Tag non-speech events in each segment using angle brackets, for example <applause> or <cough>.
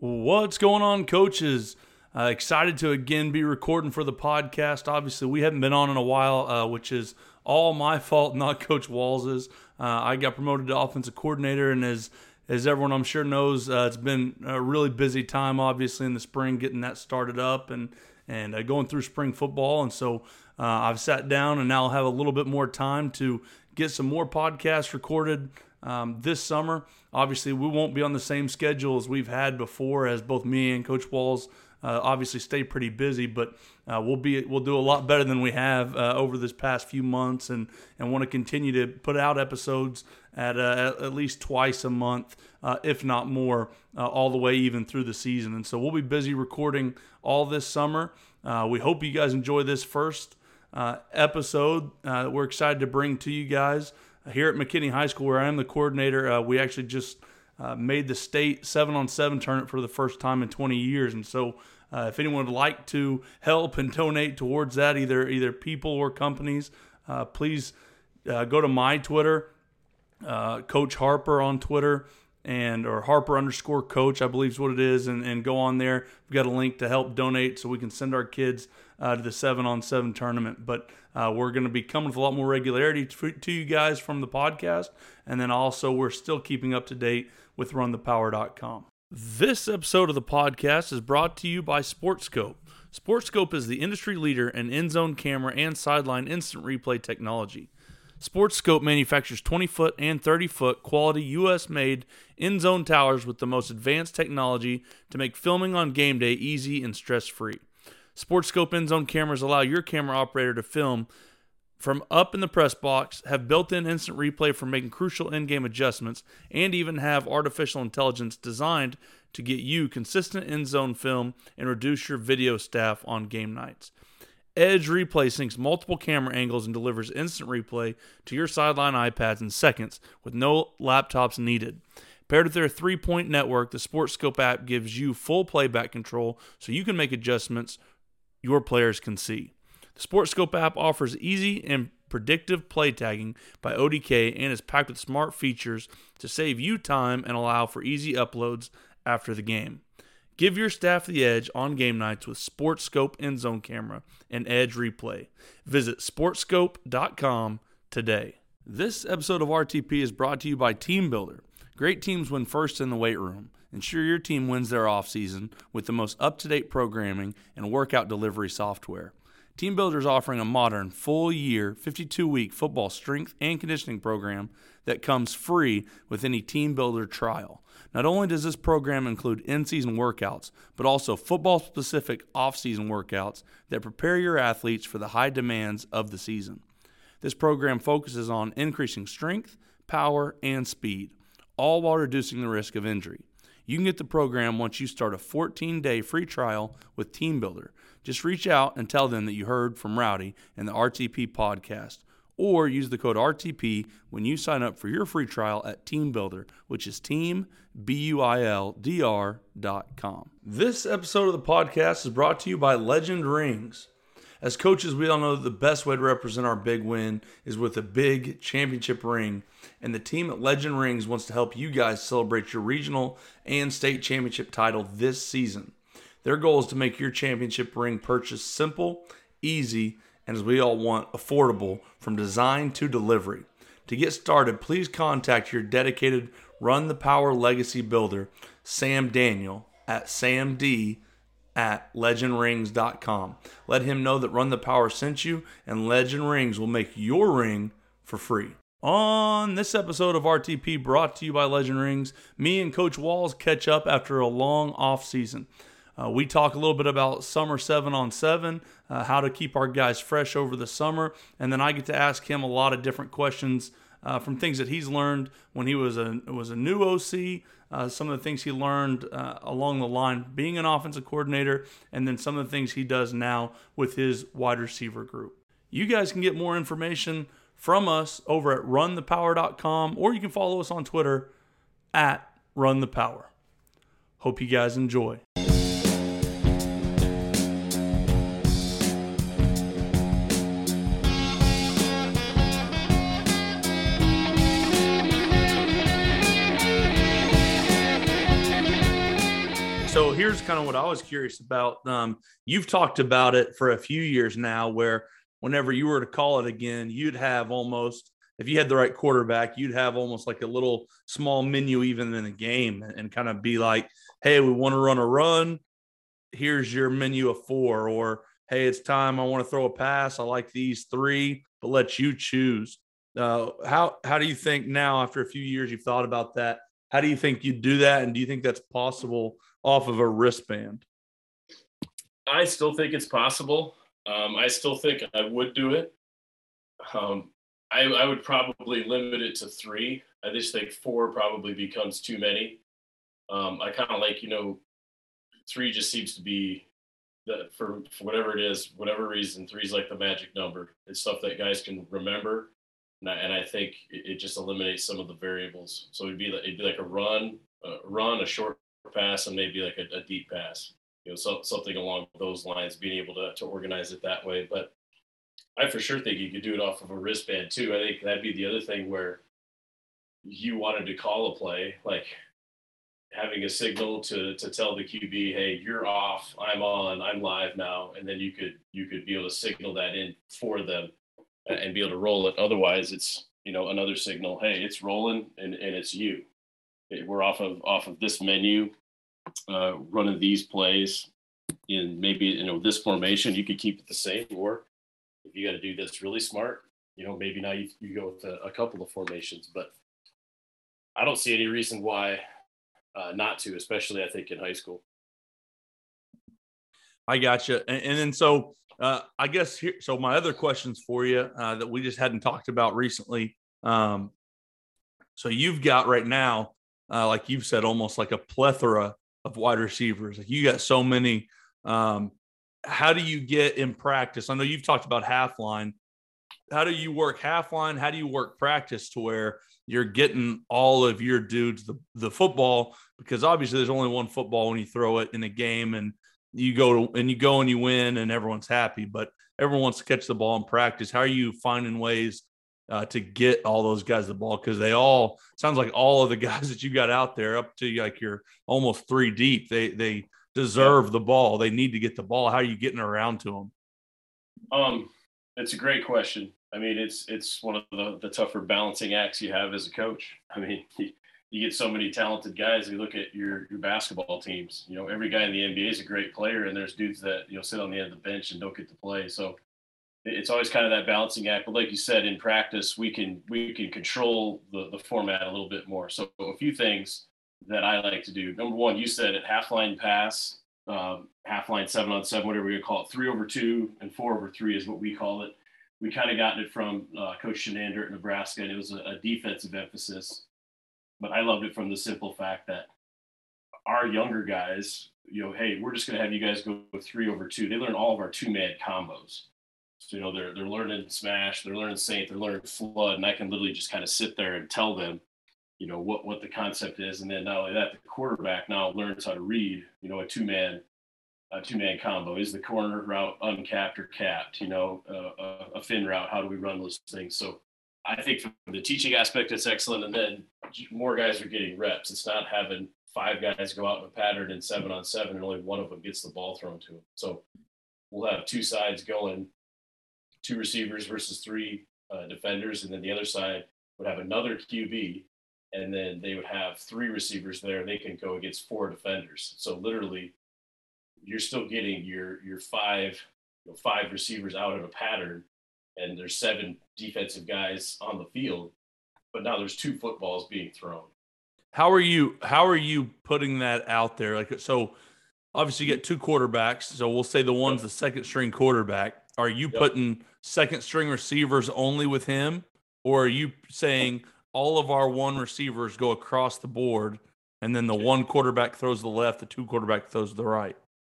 What's going on, coaches? Uh, excited to again be recording for the podcast. Obviously, we haven't been on in a while, uh, which is all my fault, <laughs> not Coach Walls's. Uh, I got promoted to offensive coordinator, and as as everyone I'm sure knows, uh, it's been a really busy time, obviously in the spring, getting that started up and and uh, going through spring football. And so uh, I've sat down and now I'll have a little bit more time to get some more podcasts recorded um, this summer. Obviously, we won't be on the same schedule as we've had before, as both me and Coach Walls uh, obviously stay pretty busy, but uh, we'll be we'll do a lot better than we have uh, over this past few months, and and want to continue to put out episodes at uh, at least twice a month, uh, if not more, uh, all the way even through the season. And so we'll be busy recording all this summer. we hope you guys enjoy this first episode. we're excited to bring to you guys here at McKinney High School, where I am the coordinator. Uh, we actually just uh, made the state seven on seven tournament for the first time in 20 years, and so. Uh, if anyone would like to help and donate towards that, either either people or companies, uh, please uh, go to my Twitter, uh, Coach Harper on Twitter, and or Harper underscore Coach, I believe is what it is, and, and go on there. We've got a link to help donate so we can send our kids to the seven on seven tournament. But uh, we're going to be coming with a lot more regularity to, to, you guys from the podcast. And then also, we're still keeping up to date with runthepower.com. This episode of the podcast is brought to you by Sportscope. Sportscope is the industry leader in end zone camera and sideline instant replay technology. Sportscope manufactures 20 foot and 30 foot quality US made end zone towers with the most advanced technology to make filming on game day easy and stress free. Sportscope end zone cameras allow your camera operator to film from up in the press box, have built in instant replay for making crucial in game adjustments, and even have artificial intelligence designed to get you consistent end zone film and reduce your video staff on game nights. Edge Replay syncs multiple camera angles and delivers instant replay to your sideline iPads in seconds with no laptops needed. Paired with their three point network, the Sportscope app gives you full playback control so you can make adjustments your players can see. The Sportscope app offers easy and predictive play tagging by ODK and is packed with smart features to save you time and allow for easy uploads after the game. Give your staff the edge on game nights with Sportscope End Zone Camera and Edge Replay. Visit sportscope.com today. This episode of RTP is brought to you by TeamBuildr. Great teams win first in the weight room. Ensure your team wins their offseason with the most up to date programming and workout delivery software. TeamBuildr is offering a modern, full year, 52 week football strength and conditioning program that comes free with any TeamBuildr trial. Not only does this program include in season workouts, but also football specific off season workouts that prepare your athletes for the high demands of the season. This program focuses on increasing strength, power, and speed, all while reducing the risk of injury. You can get the program once you start a 14 day free trial with TeamBuildr. Just reach out and tell them that you heard from Rowdy and the RTP podcast, or use the code RTP when you sign up for your free trial at TeamBuildr, which is team, B U I L D R dot com. This episode of the podcast is brought to you by Legend Rings. As coaches, we all know that the best way to represent our big win is with a big championship ring and the team at Legend Rings wants to help you guys celebrate your regional and state championship title this season. Their goal is to make your championship ring purchase simple, easy, and as we all want, affordable from design to delivery. To get started, please contact your dedicated Run the Power Legacy builder, Sam Daniel, at samd at legendrings.com. Let him know that Run the Power sent you, and Legend Rings will make your ring for free. On this episode of RTP brought to you by Legend Rings, me and Coach Walls catch up after a long off season. Uh, we talk a little bit about summer seven on seven, uh, how to keep our guys fresh over the summer, and then I get to ask him a lot of different questions uh, from things that he's learned when he was a was a new OC, uh, some of the things he learned uh, along the line being an offensive coordinator, and then some of the things he does now with his wide receiver group. You guys can get more information from us over at runthepower.com or you can follow us on Twitter at runthepower. Hope you guys enjoy. So here's kind of what I was curious about. Um, you've talked about it for a few years now, where whenever you were to call it again, you'd have almost, if you had the right quarterback, you'd have almost like a little small menu even in the game and kind of be like, hey, we want to run a run. Here's your menu of four. Or, hey, it's time. I want to throw a pass. I like these three, but let you choose. Uh, how how do you think now, after a few years, you've thought about that? How do you think you'd do that, and do you think that's possible off of a wristband? I still think it's possible. Um, I still think I would do it. Um, I, I, would probably limit it to three. I just think four probably becomes too many. Um, I kind of like, you know, three just seems to be that for, for whatever it is, whatever reason, three is like the magic number. It's stuff that guys can remember. And I, and I think it, it, just eliminates some of the variables. So it'd be like, it'd be like a run, a run, a short pass, and maybe like a, a deep pass you know, so, something along those lines, being able to, to organize it that way. But I for sure think you could do it off of a wristband too. I think that'd be the other thing where you wanted to call a play, like having a signal to to tell the QB, hey, you're off, I'm on, I'm live now, and then you could you could be able to signal that in for them and be able to roll it. Otherwise, it's you know another signal, hey, it's rolling and, and it's you. We're off of off of this menu uh, running these plays in maybe you know this formation, you could keep it the same. Or if you got to do this really smart, you know maybe now you, you go with a, a, couple of formations. But I don't see any reason why uh, not to, especially I think in high school. I gotcha. And, and then so uh, I guess here. So my other questions for you uh, that we just hadn't talked about recently. Um, so you've got right now, uh, like you've said, almost like a plethora of wide receivers. Like you got so many. Um, how do you get in practice? I know you've talked about half line. How do you work half line? How do you work practice to where you're getting all of your dudes the, the football? Because obviously there's only one football when you throw it in a game and you go to, and you go and you win and everyone's happy, but everyone wants to catch the ball in practice. How are you finding ways uh, to get all those guys the ball because they all sounds like all of the guys <laughs> that you got out there up to like you're almost three deep. They they deserve yeah. the ball. They need to get the ball. How are you getting around to them? Um, it's a great question. I mean, it's it's one of the, the tougher balancing acts you have as a coach. <laughs> I mean, you, you get so many talented guys. You look at your your basketball teams. You know, every guy in the NBA is a great player, and there's dudes that you know sit on the end of the bench and don't get to play. So it's always kind of that balancing act. But like you said, in practice, we can we can control the the format a little bit more. So a few things that I like to do. Number one, you said it half line pass, um, half line seven on seven, whatever we call it. Three over two and four over three is what we call it. We kind of gotten it from uh, Coach Chinander at Nebraska, and it was a, a defensive emphasis. But I loved it from the simple fact that our younger guys, you know, hey, we're just going to have you guys go three over two. They learn all of our two man combos. You know, they're they're learning Smash, they're learning Saint, they're learning Flood, and I can literally just kind of sit there and tell them, you know, what what the concept is, and then not only that, the quarterback now learns how to read, you know, a two man a two man combo. Is the corner route uncapped or capped? You know, a, a fin route. How do we run those things? So I think from the teaching aspect, it's excellent. And then more guys are getting reps. It's not having five guys go out in a pattern in seven on seven and only one of them gets the ball thrown to them. So we'll have two sides going two receivers versus three uh, defenders, and then the other side would have another QB, and then they would have three receivers there. They can go against four defenders. So literally, you're still getting your your five you know, five receivers out of a pattern, and there's seven defensive guys on the field, but now there's two footballs being thrown. How are you? How are you putting that out there? Like so. Obviously, you get two quarterbacks. So we'll say the one's the second string quarterback. Are you yep. putting second string receivers only with him, or are you saying all of our one receivers go across the board, and then the one quarterback throws the left, the two quarterback throws the right?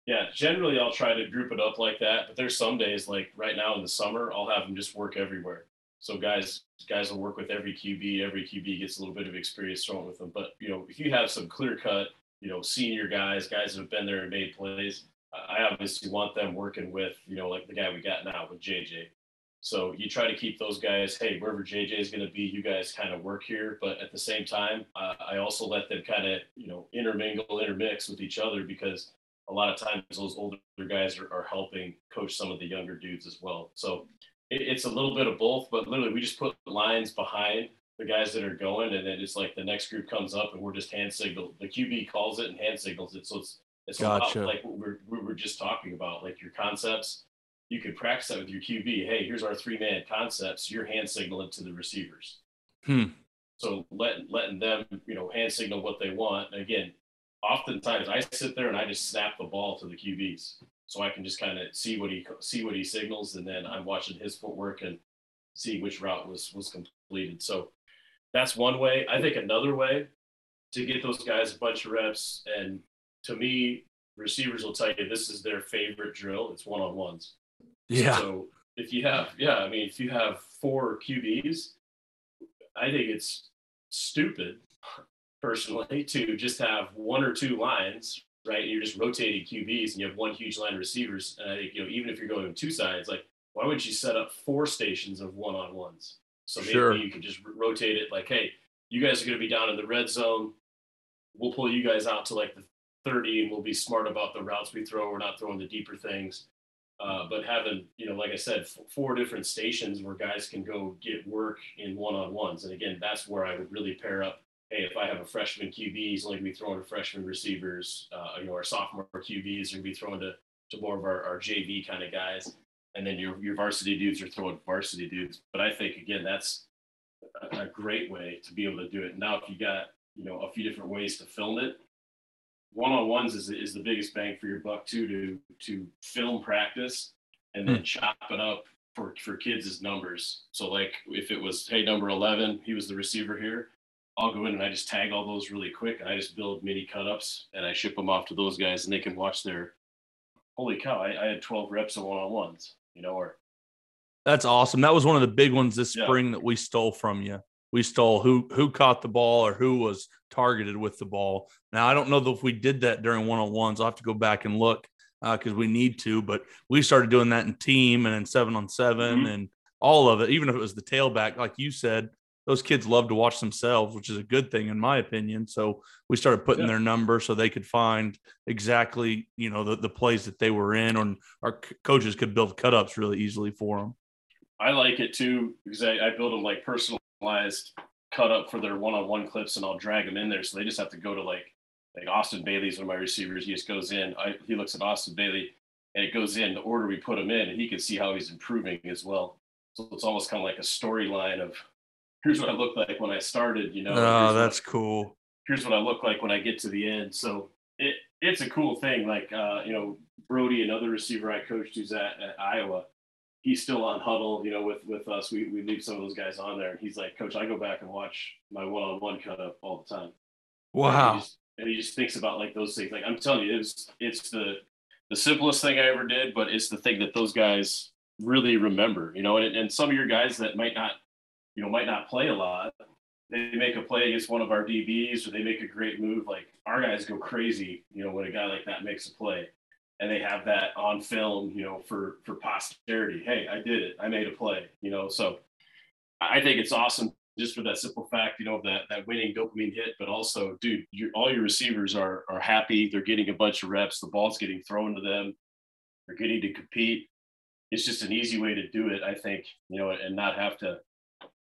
Yeah, generally I'll try to group it up like that. But there's some days, like right now in the summer, I'll have them just work everywhere. So guys, guys will work with every QB. Every QB gets a little bit of experience thrown with them. But you know, if you have some clear cut, you know, senior guys, guys that have been there and made plays, I obviously want them working with, you know, like the guy we got now with JJ. So you try to keep those guys, hey, wherever JJ is going to be, you guys kind of work here. But at the same time, uh, I also let them kind of, you know, intermingle, intermix with each other because a lot of times those older guys are, are helping coach some of the younger dudes as well. So it, it's a little bit of both, but literally we just put lines behind the guys that are going, and then it's like the next group comes up and we're just hand signal. The QB calls it and hand signals it. So it's it's gotcha. like what we're, we were just talking about, like your concepts you could practice that with your QB. Hey, here's our three man concepts. You're hand signaling to the receivers. Hmm. So letting letting them, you know, hand signal what they want. And again, oftentimes I sit there and I just snap the ball to the QBs, so I can just kind of see what he see what he signals, and then I'm watching his footwork and see which route was was completed. So that's one way. I think another way to get those guys a bunch of reps, and to me, receivers will tell you this is their favorite drill. It's one on ones. Yeah. So if you have, yeah, I mean, if you have four QBs, I think it's stupid personally to just have one or two lines, right? You're just rotating QBs and you have one huge line of receivers. And I think, you know, even if you're going two sides, like, why would you set up four stations of one on ones? So maybe sure. you could just rotate it like, hey, you guys are going to be down in the red zone. We'll pull you guys out to like the 30 and we'll be smart about the routes we throw. We're not throwing the deeper things. Uh, but having, you know, like I said, f- four different stations where guys can go get work in one-on-ones. And again, that's where I would really pair up. Hey, if I have a freshman QB, he's only going to be throwing to freshman receivers. Uh, you know, our sophomore QBs are going to be throwing to, to more of our, our JV kind of guys. And then your, your varsity dudes are throwing varsity dudes. But I think, again, that's a, a great way to be able to do it. Now, if you got, you know, a few different ways to film it, one on ones is is the biggest bang for your buck too to to film practice and then hmm. chop it up for for kids as numbers. So like if it was hey number eleven, he was the receiver here. I'll go in and I just tag all those really quick and I just build mini cut ups and I ship them off to those guys and they can watch their holy cow, I, I had 12 reps of one on ones, you know, or that's awesome. That was one of the big ones this yeah. spring that we stole from you we stole who who caught the ball or who was targeted with the ball. Now I don't know if we did that during one on ones. I'll have to go back and look because uh, we need to. But we started doing that in team and in seven on 7 mm-hmm. and all of it. Even if it was the tailback, like you said, those kids love to watch themselves, which is a good thing in my opinion. So we started putting yeah. their number so they could find exactly you know the, the plays that they were in, and our coaches could build cut ups really easily for them. I like it too because I, I build them like personal personalized cut up for their one-on-one clips, and I'll drag them in there. So they just have to go to like like Austin Bailey's one of my receivers. He just goes in. I, he looks at Austin Bailey, and it goes in the order we put him in, and he can see how he's improving as well. So it's almost kind of like a storyline of here's what I look like when I started. You know, oh, that's what, cool. Here's what I look like when I get to the end. So it it's a cool thing. Like uh, you know, Brody, another receiver I coached who's at, at Iowa he's still on Hudl, you know, with with us. We we leave some of those guys on there, and he's like, Coach, I go back and watch my one on one cut up all the time. Wow. And he, just, and he just thinks about like those things. Like I'm telling you, it's it's the the simplest thing I ever did, but it's the thing that those guys really remember, you know. And and some of your guys that might not, you know, might not play a lot. They make a play against one of our DBs, or they make a great move. Like our guys go crazy, you know, when a guy like that makes a play and they have that on film, you know, for for posterity. Hey, I did it. I made a play. You know, so I think it's awesome just for that simple fact, you know, that that winning dopamine hit, but also, dude, all your receivers are are happy. They're getting a bunch of reps. The ball's getting thrown to them. They're getting to compete. It's just an easy way to do it, I think, you know, and not have to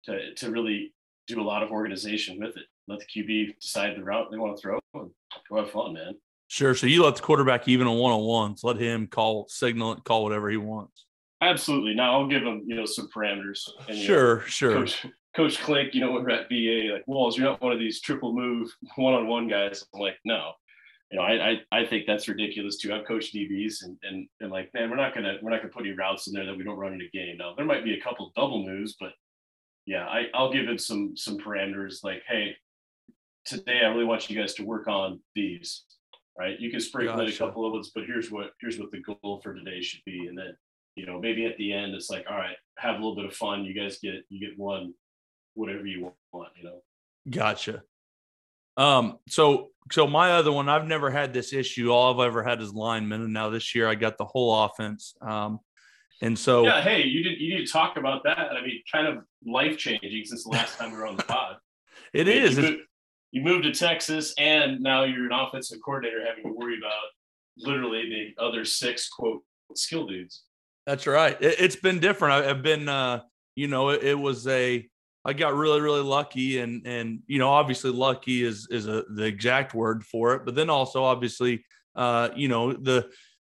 to to really do a lot of organization with it. Let the QB decide the route they want to throw and go have fun, man. Sure. So you let the quarterback even on one on ones. Let him call, signal it, call whatever he wants. Absolutely. Now I'll give him, you know, some parameters. And, sure, know, sure. Coach, Coach Klink, you know, when we're at BA, like Walls, you're not one of these triple move one on one guys. I'm like, no. You know, I, I I think that's ridiculous too. I've coached DBs and and and like, man, we're not gonna we're not gonna put any routes in there that we don't run in a game. Now there might be a couple double moves, but yeah, I, I'll give it some some parameters like, hey, today I really want you guys to work on these right? You can sprinkle gotcha. in a couple of ones, but here's what here's what the goal for today should be, and then you know maybe at the end it's like, all right, have a little bit of fun. You guys get you get one, whatever you want, you know. Gotcha. Um, so so my other one, I've never had this issue. All I've ever had is linemen, and now this year I got the whole offense. Um, And so, yeah, hey, you did you need to talk about that. I mean, kind of life changing since the last time we were on the <laughs> pod. it I mean, is. You you moved to Texas, and now you're an offensive coordinator having to worry about literally the other six quote skill dudes. That's right. It, it's been different. I, I've been, uh, you know, it, it was a. I got really, really lucky, and and you know, obviously, lucky is is a the exact word for it. But then also, obviously, uh, you know, the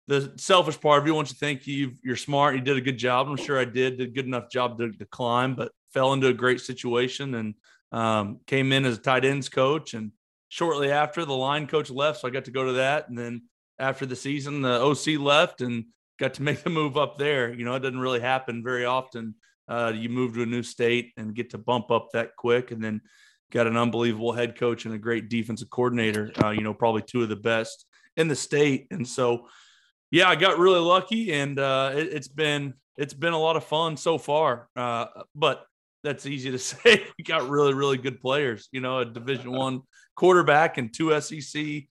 the selfish part of you once you think you you're smart, you did a good job. I'm sure I did did a good enough job to, to climb, but fell into a great situation and um, came in as a tight ends coach. And shortly after, the line coach left, so I got to go to that. And then after the season, the OC left, and got to <laughs> make the move up there. You know, it doesn't really happen very often. Uh, you move to a new state and get to bump up that quick, and then got an unbelievable head coach and a great defensive coordinator. Uh, you know, probably two of the best in the state. And so, yeah, I got really lucky, and uh, it, it's been it's been a lot of fun so far. Uh, but that's easy to <laughs> say. We got really really good players. You know, a Division One quarterback and two SEC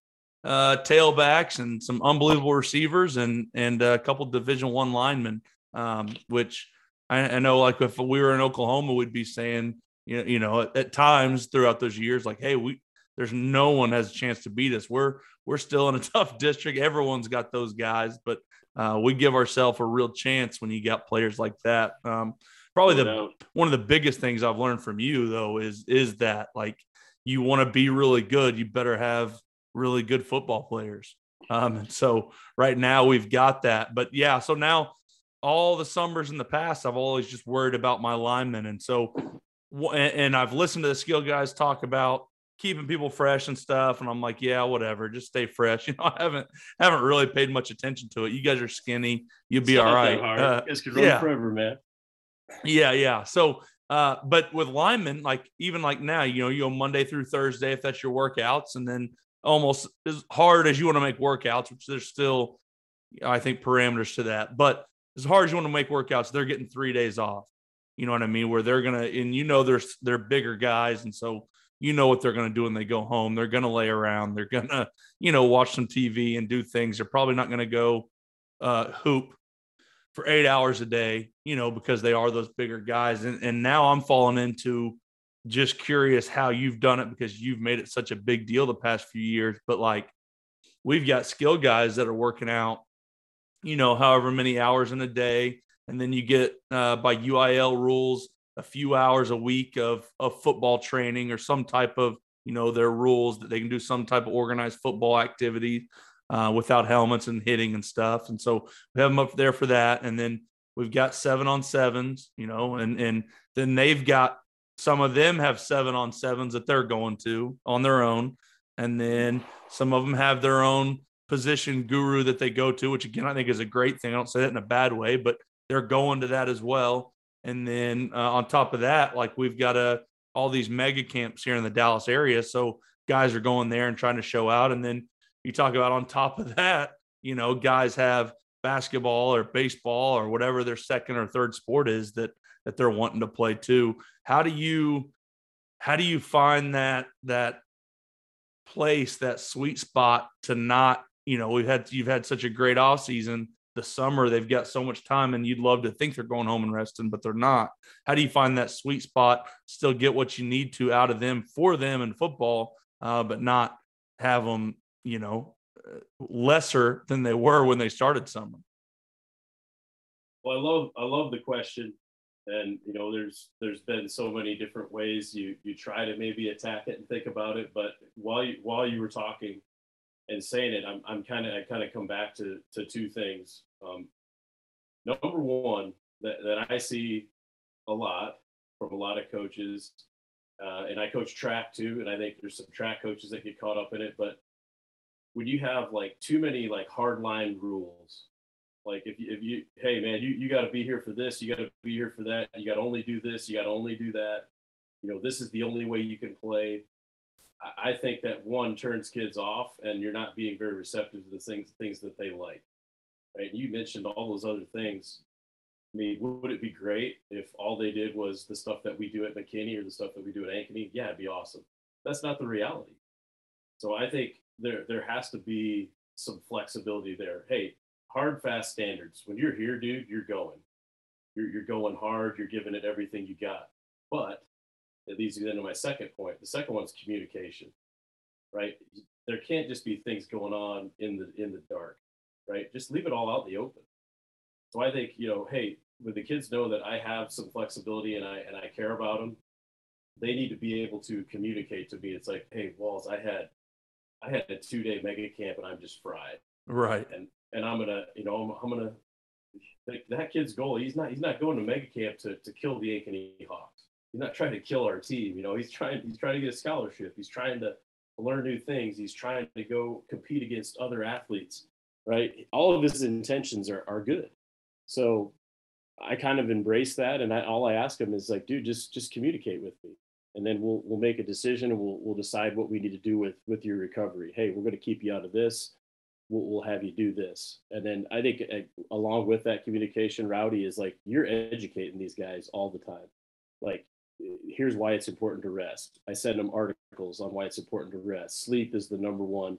uh, tailbacks and some unbelievable receivers and and a couple Division One linemen, um, which I, I know like if we were in Oklahoma, we'd be saying you know, you know at, at times throughout those years like, hey, we there's no one has a chance to beat us. We're we're still in a <laughs> tough district. Everyone's got those guys, but uh, we give ourselves a real chance when you got players like that. Um, probably the No one of the biggest things I've learned from you though is is that like you want to be really good, you better have really good football players. Um, and so right now we've got that. But yeah, so now all the summers in the past, I've always just worried about my linemen, and so and I've listened to the skill guys talk about keeping people fresh and stuff, and I'm like, yeah, whatever, just stay fresh. <laughs> You know, I haven't haven't really paid much attention to it. You guys are skinny, you'll be It's all right. Uh, you guys could run yeah. forever, man. Yeah, yeah. So, uh, but with linemen, like even like now, you know, you go Monday through Thursday if that's your workouts, and then almost as hard as you want to make workouts, which there's still, I think, parameters to that. But as hard as you want to make workouts, they're getting three days off. You know what I mean? Where they're gonna, and you know, there's they're bigger guys, and so you know what they're gonna do when they go home. They're gonna lay around. They're gonna, you know, watch some TV and do things. They're probably not gonna go uh, hoop for eight hours a day, you know, because they are those bigger guys. And, and now I'm falling into just curious how you've done it because you've made it such a big deal the past few years. But like, we've got skill guys that are working out, you know, however many hours in a day. And then you get uh, by UIL rules, a few hours a week of, of football training or some type of, you know, their rules that they can do some type of organized football activity uh, without helmets and hitting and stuff. And so we have them up there for that. And then we've got seven on sevens, you know, and and then they've got some of them have seven on sevens that they're going to on their own. And then some of them have their own position guru that they go to, which again I think is a great thing. I don't say that in a bad way, but they're going to that as well. And then uh, on top of that, like we've got a all these mega camps here in the Dallas area, so guys are going there and trying to show out. And then you talk about on top of that, you know, guys have basketball or baseball or whatever their second or third sport is that that they're wanting to play too. How do you how do you find that that place, that sweet spot to not, you know, we've had you've had such a great off season. The summer they've got so much time and you'd love to think they're going home and resting, but they're not. How do you find that sweet spot, still get what you need to out of them for them in football, uh, but not have them, you know, uh, lesser than they were when they started summer? Well, I love I love the question, and you know, there's there's been so many different ways you you try to maybe attack it and think about it. But while you while you were talking and saying it, I'm I'm kind of I kind of come back to to two things. Um, number one, that that I see a lot from a lot of coaches, uh, and I coach track too, and I think there's some track coaches that get caught up in it. But when you have like too many like hard line rules like if you, if you hey man you, you got to be here for this you got to be here for that you got to only do this you got to only do that. You know this is the only way you can play. I, I think that one turns kids off and you're not being very receptive to the things things that they like. Right? You mentioned all those other things. I mean would it be great if all they did was the stuff that we do at mckinney or the stuff that we do at ankeny? Yeah it'd be awesome. That's not the reality. So i think there there has to be some flexibility there hey hard fast standards when you're here dude you're going you're, you're going hard, you're giving it everything you got. But it leads me then to my second point. The second one is communication, right? There can't just be things going on in the in the dark, right? Just leave it all out in the open. So I think you know, hey, when the kids know that I have some flexibility and I and I care about them, they need to be able to communicate to me. It's like, hey, Walls, I had I had a two day mega camp and I'm just fried. Right. And and I'm gonna, you know, I'm, I'm gonna that kid's goal. He's not he's not going to mega camp to, to kill the Ankeny Hawks. He's not trying to kill our team. You know, he's trying he's trying to get a scholarship. He's trying to learn new things. He's trying to go compete against other athletes. Right. All of his intentions are, are good. So I kind of embrace that, and I, all I ask him is like, dude, just just communicate with me, and then we'll we'll make a decision, and we'll we'll decide what we need to do with with your recovery. Hey, we're going to keep you out of this we'll, we'll have you do this. And then I think uh, along with that communication, Rowdy is like, you're educating these guys all the time. Like, here's why it's important to rest. I send them articles on why it's important to rest. Sleep is the number one,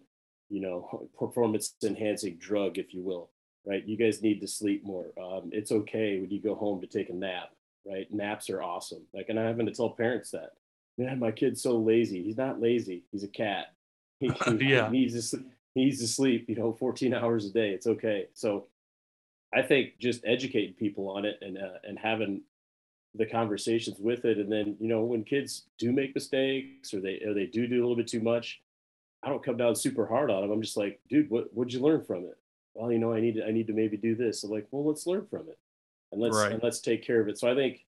you know, <laughs> performance enhancing drug, if you will, right? You guys need to sleep more. Um, it's okay when you go home to take a nap, right? Naps are awesome. Like, and I'm having to tell parents that, man, my kid's so lazy. He's not lazy. He's a cat. He, <laughs> he yeah. needs to he needs to sleep, you know, 14 hours a day. It's okay. So I think just educating people on it and uh, and having the conversations with it, and then you know when kids do make mistakes or they or they do do a little bit too much, I don't come down super hard on them. I'm just like, dude, what what'd you learn from it? Well, you know, I need to I need to maybe do this. I'm like, well, let's learn from it, and let's right. and let's take care of it. So I think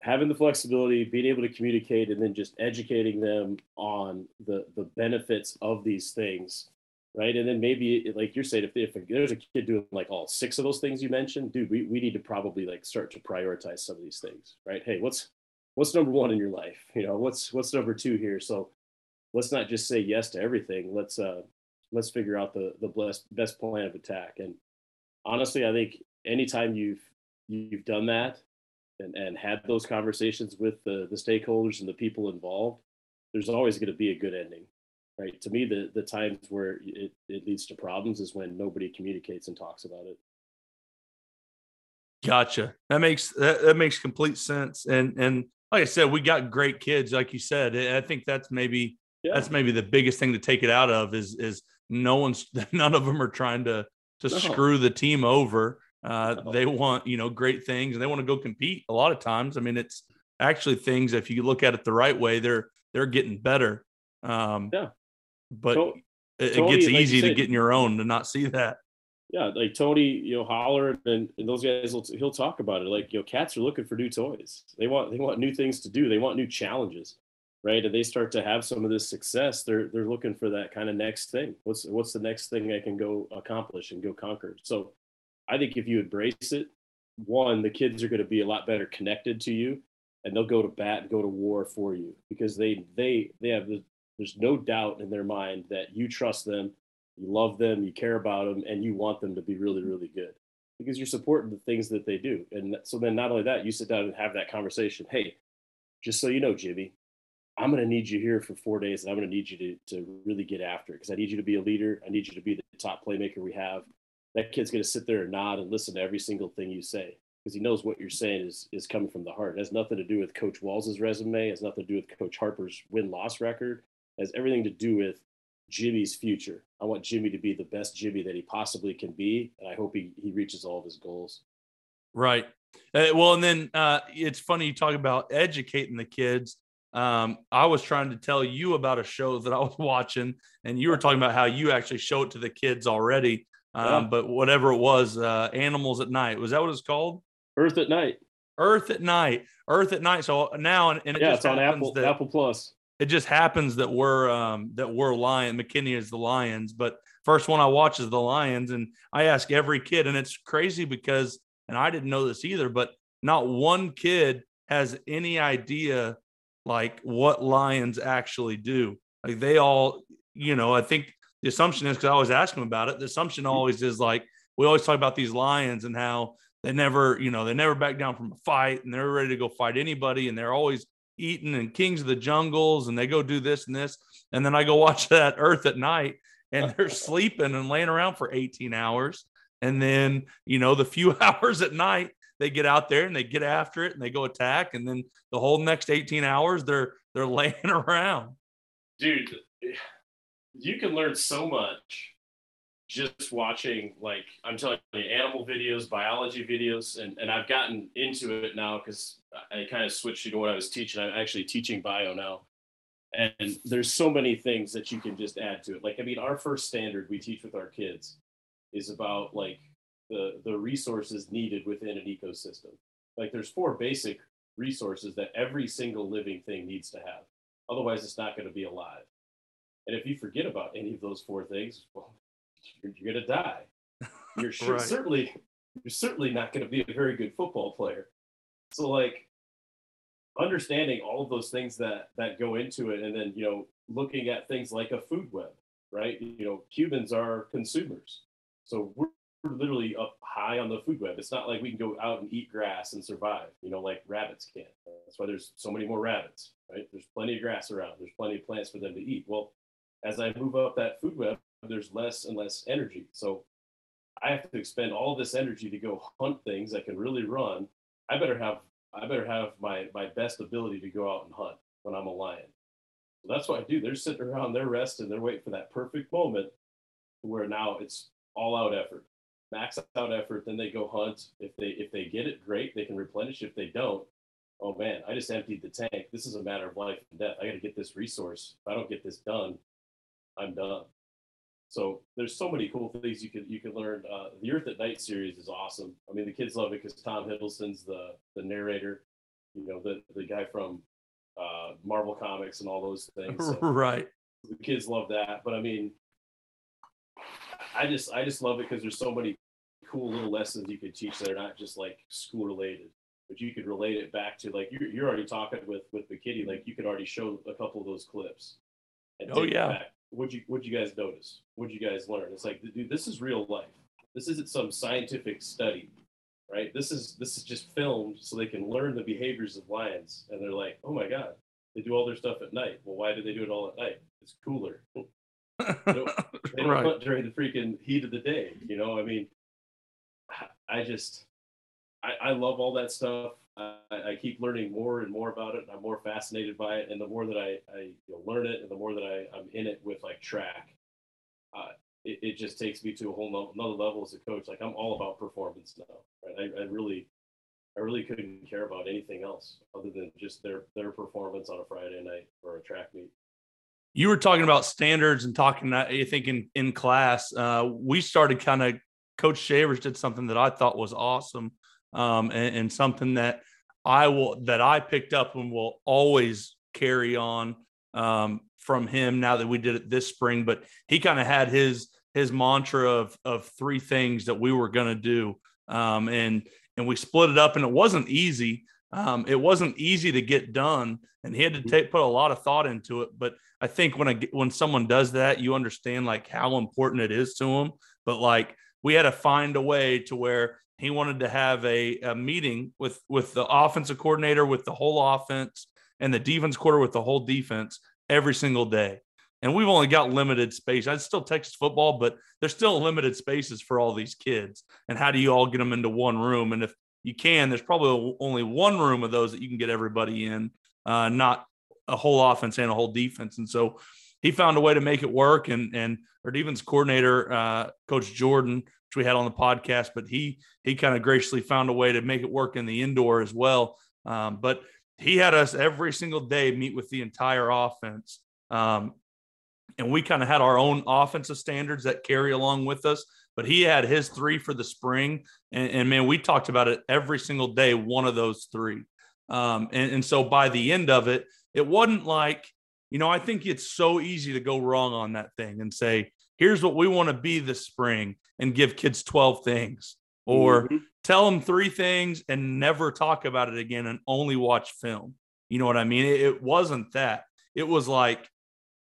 having the flexibility, being able to communicate, and then just educating them on the the benefits of these things, right? And then maybe, like you're saying, if, if there's a kid doing like all six of those things you mentioned, dude, we, we need to probably like start to prioritize some of these things, right? Hey, what's what's number one in your life? You know, what's what's number two here? So let's not just say yes to everything. Let's uh let's figure out the the best best plan of attack. And honestly, I think anytime you've you've done that and, and had those conversations with the, the stakeholders and the people involved, there's always going to be a good ending. Right. To me, the, the times where it, it leads to problems is when nobody communicates and talks about it. Gotcha. That makes that, that makes complete sense. And and like I said, we got great kids, like you said. I think that's maybe yeah. that's maybe the biggest thing to take it out of is is no one's <laughs> none of them are trying to to no. screw the team over. Uh, they want you know great things and they want to go compete. A lot of times, I mean, it's actually things. If you look at it the right way, they're they're getting better. Um, yeah, but so, it, Tony, it, gets easy said, to get in your own to not see that. Yeah, like Tony, you know, Holler and, and those guys, will, he'll talk about it. Like, you know, cats are looking for new toys. They want they want new things to do. They want new challenges, right? And they start to have some of this success. They're they're looking for that kind of next thing. What's what's the next thing I can go accomplish and go conquer? So I think if you embrace it, one, the kids are going to be a lot better connected to you, and they'll go to bat and go to war for you because they they they have the, there's no doubt in their mind that you trust them, you love them, you care about them, and you want them to be really really good because you're supporting the things that they do. And so then not only that, you sit down and have that conversation. Hey, just so you know, Jimmy, I'm going to need you here for four days, and I'm going to need you to to really get after it because I need you to be a leader. I need you to be the top playmaker we have that kid's going to sit there and nod and listen to every single thing you say because he knows what you're saying is is coming from the heart. It has nothing to do with Coach Walls's resume. It has nothing to do with Coach Harper's win loss record. It has everything to do with Jimmy's future. I want Jimmy to be the best Jimmy that he possibly can be, and I hope he he reaches all of his goals. Right. Uh, well, and then uh, it's funny you talk about educating the kids. Um, I was trying to tell you about a show that I was <laughs> watching, and you were talking about how you actually show it to the kids already um, yeah. but whatever it was, uh, Animals at Night. Was that what it's called? Earth at Night. Earth at Night. Earth at Night. So now, and, it yeah, it's on Apple that, Apple Plus. It just happens that we're um, that we're Lion. McKinney is the Lions, but first one I watch is the Lions, and I ask every kid, and it's crazy because, and I didn't know this either, but not one kid has any idea like what lions actually do. Like they all, you know, I think the assumption is because I always ask them about it. The assumption mm-hmm. always is like we always talk about these lions and how they never, you know, they never back down from a fight and they're ready to go fight anybody and they're always eating and kings of the jungles and they go do this and this. And then I go <laughs> watch that Earth at night and <laughs> they're sleeping and laying around for 18 hours. And then, you know, the few <laughs> hours at night, they get out there and they get after it and they go attack, and then the whole next 18 hours they're they're laying around. Dude, you can learn so much just watching like I'm telling you animal videos, biology videos, and, and I've gotten into it now because I kind of switched to what I was teaching. I'm actually teaching bio now. And there's so many things that you can just add to it. Like, I mean, our first standard we teach with our kids is about like the the resources needed within an ecosystem. Like there's four basic resources that every single living thing needs to have. Otherwise, it's not going to be alive. And if you forget about any of those four things, well, you're, you're going to die. You're <laughs> sure, right. certainly you're certainly not going to be a very good football player. So like understanding all of those things that that go into it, and then you know looking at things like a food web, right? You know, humans are consumers, so we're literally up high on the food web. It's not like we can go out and eat grass and survive, you know, like rabbits can. That's why there's so many more rabbits, right? There's plenty of grass around. There's plenty of plants for them to eat. Well, as I move up that food web, there's less and less energy. So I have to expend all this energy to go hunt things that can really run. I better have I better have my my best ability to go out and hunt when I'm a lion. So that's what I do. They're sitting around, they're resting, they're waiting for that perfect moment where now it's all out effort max out effort, then they go hunt. If they if they get it, great, they can replenish. If they don't, oh man, I just emptied the tank. This is a matter of life and death. I got to get this resource. If I don't get this done, I'm done. So there's so many cool things you can you can learn. Uh, the Earth at Night series is awesome. I mean, the kids love it because Tom Hiddleston's the the narrator. You know, the the guy from uh, Marvel Comics and all those things. So <laughs> right. The kids love that. But I mean, I just I just love it because there's so many cool little lessons you could teach that are not just like school related, but you could relate it back to like you're, you're already talking with with the kitty, like you could already show a couple of those clips. oh yeah. What'd you what'd you guys notice? What'd you guys learn? It's like, dude, this is real life. This isn't some scientific study, right? This is this is just filmed so they can learn the behaviors of lions. And they're like, oh my god, they do all their stuff at night. Well, why do they do it all at night? It's cooler. <laughs> they don't, they don't right. hunt during the freaking heat of the day. You know, I mean, I just, I, I love all that stuff. I, I, keep learning more and more about it. I'm more fascinated by it, and the more that I, I you know, learn it, and the more that I, I'm in it with like track, uh, it, it, just takes me to a whole no, another level as a coach. Like I'm all about performance now. Right? I, I really, I really couldn't care about anything else other than just their their performance on a Friday night or a track meet you were talking about standards and talking I think in, in class, uh, we started kind of coach Shavers did something that I thought was awesome. Um, and, and, something that I will, that I picked up and will always carry on, um, from him now that we did it this spring, but he kind of had his, his mantra of, of three things that we were going to do. Um, and, and we split it up and it wasn't easy. Um, it wasn't easy to get done, and he had to take put a lot of thought into it. But I think when I when someone does that, you understand like how important it is to them. But like we had to find a way to where he wanted to have a, a meeting with with the offensive coordinator, with the whole offense, and the defense quarter with the whole defense every single day. And we've only got limited space. I'd still Texas football, but there's still limited spaces for all these kids. And how do you all get them into one room? And if you can. There's probably only one room of those that you can get everybody in, uh, not a whole offense and a whole defense. And so he found a way to make it work. And and our defense coordinator, uh, Coach Jordan, we had on the podcast, but he he kind of graciously found a way to make it work in the indoor as well. Um, but he had us every single day meet with the entire offense. Um, and we kind of had our own offensive standards that carry along with us but he had his three for the spring. And, and man, we talked about it every single day, one of those three. Um, and, and so by the end of it, it wasn't like, you know, I think it's so easy to go wrong on that thing and say, here's what we want to be this spring and give kids 12 things or mm-hmm. tell them three things and never talk about it again and only watch film. You know what I mean? It, it wasn't that. It was like,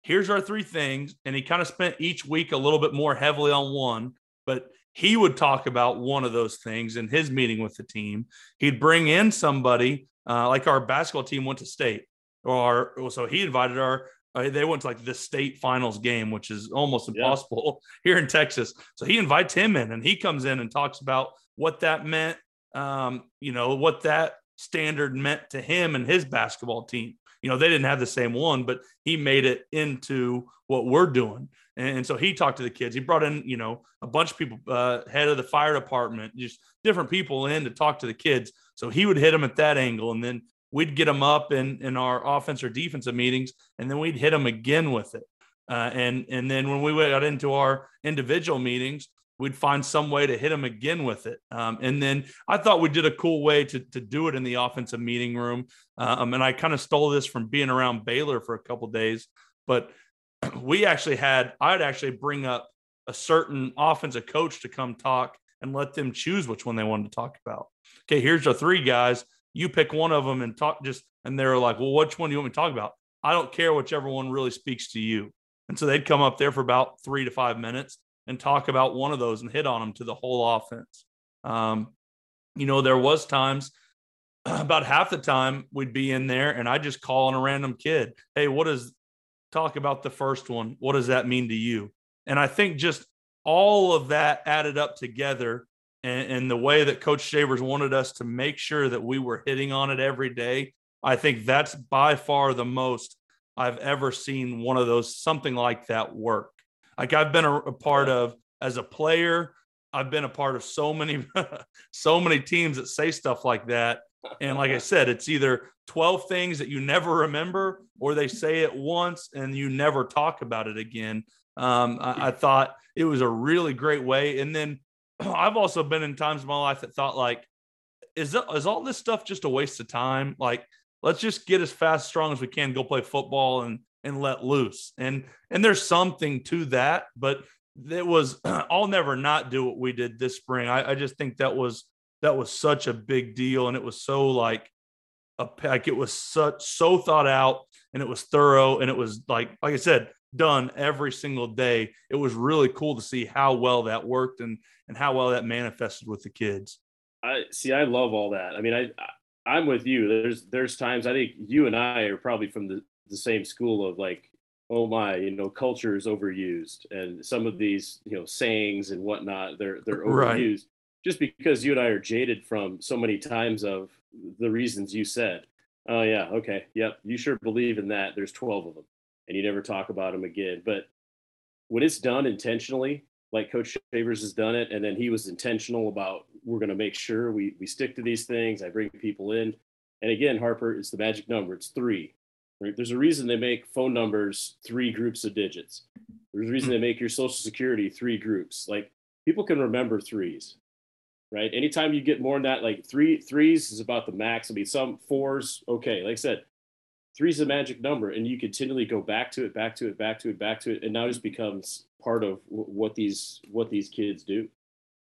here's our three things. And he kind of spent each week a little bit more heavily on one but he would talk about one of those things in his meeting with the team. He'd bring in somebody uh, like our basketball team went to state, or so he invited our. Uh, they went to like the state finals game, which is almost impossible yeah. <laughs> here in Texas. So he invites him in, and he comes in and talks about what that meant um, you know, what that standard meant to him and his basketball team. You know, they didn't have the same one, but he made it into what we're doing. And, so he talked to the kids. He brought in, you know, a bunch of people, uh, head of the fire department, just different people in to talk to the kids. So he would hit them at that angle, and then we'd get them up in in our offense or defensive meetings, and then we'd hit them again with it. Uh, and and then when we got into our individual meetings, we'd find some way to hit them again with it. Um, and then I thought we did a cool way to to do it in the offensive meeting room. Um, and I kind of stole this from being around Baylor for a couple days, but <clears throat> we actually had I'd actually bring up a certain offensive coach to come talk and let them choose which one they wanted to talk about. Okay, here's the three guys. You pick one of them and talk just and they're like, "Well, which one do you want me to talk about?" I don't care whichever one really speaks to you. And so they'd come up there for about 3 to 5 minutes and talk about one of those and hit on them to the whole offense. Um, you know, there was times <clears throat> about half the time we'd be in there and I just call on a random kid, "Hey, what is talk about the first one. What does that mean to you? And I think just all of that added up together and, and, the way that Coach Shavers wanted us to make sure that we were hitting on it every day, I think that's by far the most I've ever seen one of those something like that work. Like I've been a, a part of as a player, I've been a part of so many, <laughs> so many teams that say stuff like that. And like I <laughs> said, it's either 12 things that you never remember, or they say it once and you never talk about it again. Um, I, I, thought it was a really great way. And then <clears throat> I've also been in times in my life that thought like, is that, is all this stuff just a waste of time? Like, let's just get as fast, strong as we can, go play football and and let loose. And and there's something to that, but it was <clears throat> I'll never not do what we did this spring. I, I just think that was that was such a big deal, and it was so like a like it was such so thought out and it was thorough and it was like like I said done every single day. It was really cool to see how well that worked and and how well that manifested with the kids. I see. I love all that. I mean, I I'm with you. There's there's times I think you and I are probably from the the same school of like, oh my, you know, culture is overused, and some of these you know sayings and whatnot they're they're <laughs> overused. Right. Just because you and I are jaded from so many times of the reasons you said. Oh yeah, okay, yep. You sure believe in that. There's 12 of them, and you never talk about them again. But when it's done intentionally, like Coach Shavers has done it, and then he was intentional about we're going to make sure we we stick to these things. I bring people in, and again, Harper, it's the magic number. It's three. Right? There's a reason they make phone numbers three groups of digits. There's a reason they make your social security three groups. Like people can remember threes right? Anytime you get more than that, like three threes is about the max. I mean, some fours, okay. Like I said, three's a magic number, and you continually go back to it, back to it, back to it, back to it, and now it just mm-hmm. becomes part of what these what these kids do.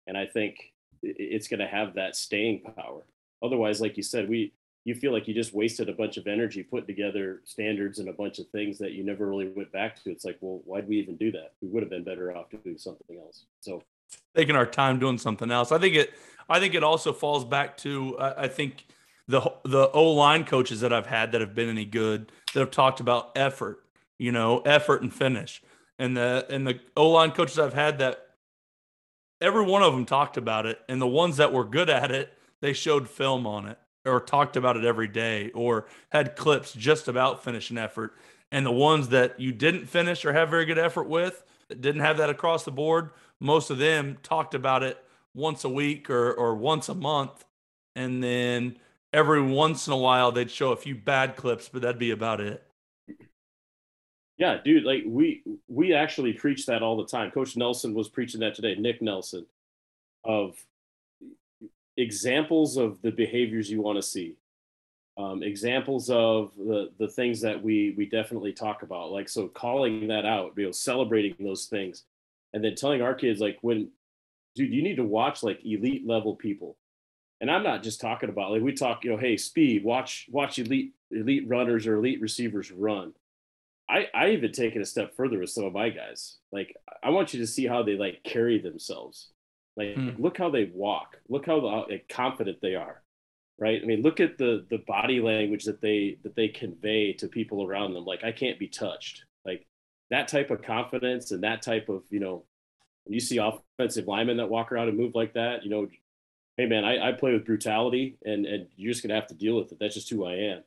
And I think it's going to have that staying power. Otherwise, like you said, we you feel like you just wasted a bunch of energy putting together standards and a bunch of things that you never really went back to. It's like, well, why'd we even do that? We would have been better off doing something else. So taking our time doing something else. I think it. I think it also falls back to. I think the the O line coaches that I've had that have been any good that have talked about effort. You know, effort and finish. And the and the O line coaches I've had that every one of them talked about it, and the ones that were good at it, they showed film on it or talked about it every day or had clips just about finishing effort. And the ones that you didn't finish or have very good effort with, that didn't have that across the board, most of them talked about it once a week or, or once a month. And then every once in a while, they'd show a few bad clips, but that'd be about it. Yeah, dude, like we we actually preach that all the time. Coach Nelson was preaching that today, Nick Nelson, of examples of the behaviors you want to see. Um, examples of the the things that we we definitely talk about like so calling that out you know celebrating those things and then telling our kids like when dude you need to watch like elite level people and i'm not just talking about like we talk you know hey speed watch watch elite elite runners or elite receivers run. I i even take it a step further with some of my guys. Like i want you to see how they like carry themselves. Like hmm. look how they walk. Look how like, confident they are right? I mean look at the the body language that they that they convey to people around them. Like i can't be touched. Like that type of confidence and that type of you know when you see offensive linemen that walk around and move like that you know hey man, I, I play with brutality, and and you're just gonna have to deal with it. That's just who I am.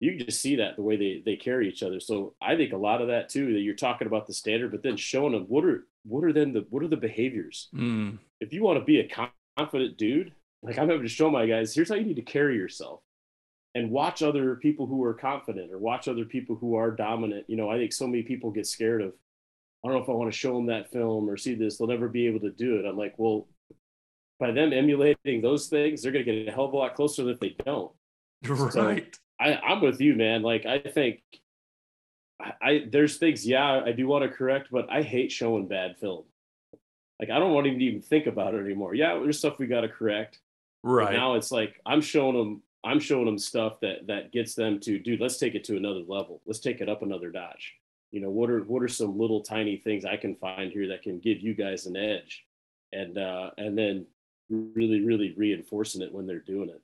You can just see that the way they they carry each other. So I think a lot of that too. That you're talking about the standard, but then showing them what are what are then the what are the behaviors. Mm. If you want to be a confident dude, like I'm having to show my guys, here's how you need to carry yourself and watch other people who are confident or watch other people who are dominant. You know, I think so many people get scared of, I don't know if I want to show them that film or see this. They'll never be able to do it. I'm like, well, by them emulating those things, they're going to get a hell of a lot closer than if they don't. Right. So I, I'm with you, man. Like, I think I, I there's things, yeah, I do want to correct, but I hate showing bad film. Like, I don't want to even think about it anymore. Yeah, there's stuff we got to correct. Right. now it's like I'm showing them I'm showing them stuff that that gets them to dude, let's take it to another level. Let's take it up another notch. You know, what are what are some little tiny things I can find here that can give you guys an edge? And uh and then really, really reinforcing it when they're doing it.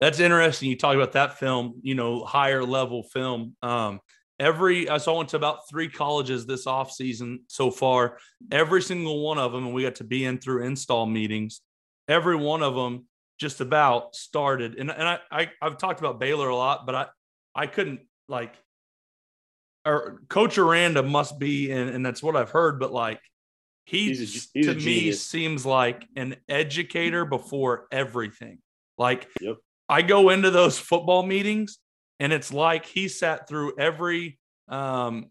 That's interesting. You talk about that film, you know, higher level film. Um, every I saw went to about three colleges this off season so far. Every single one of them, and we got to be in through install meetings. Every one of them just about started. And and I, I I've talked about Baylor a lot, but I I couldn't like or Coach Aranda must be, and, and that's what I've heard, but like he He's a he's to me seems like an educator before everything. Like Yep. I go into those football meetings and it's like he sat through every um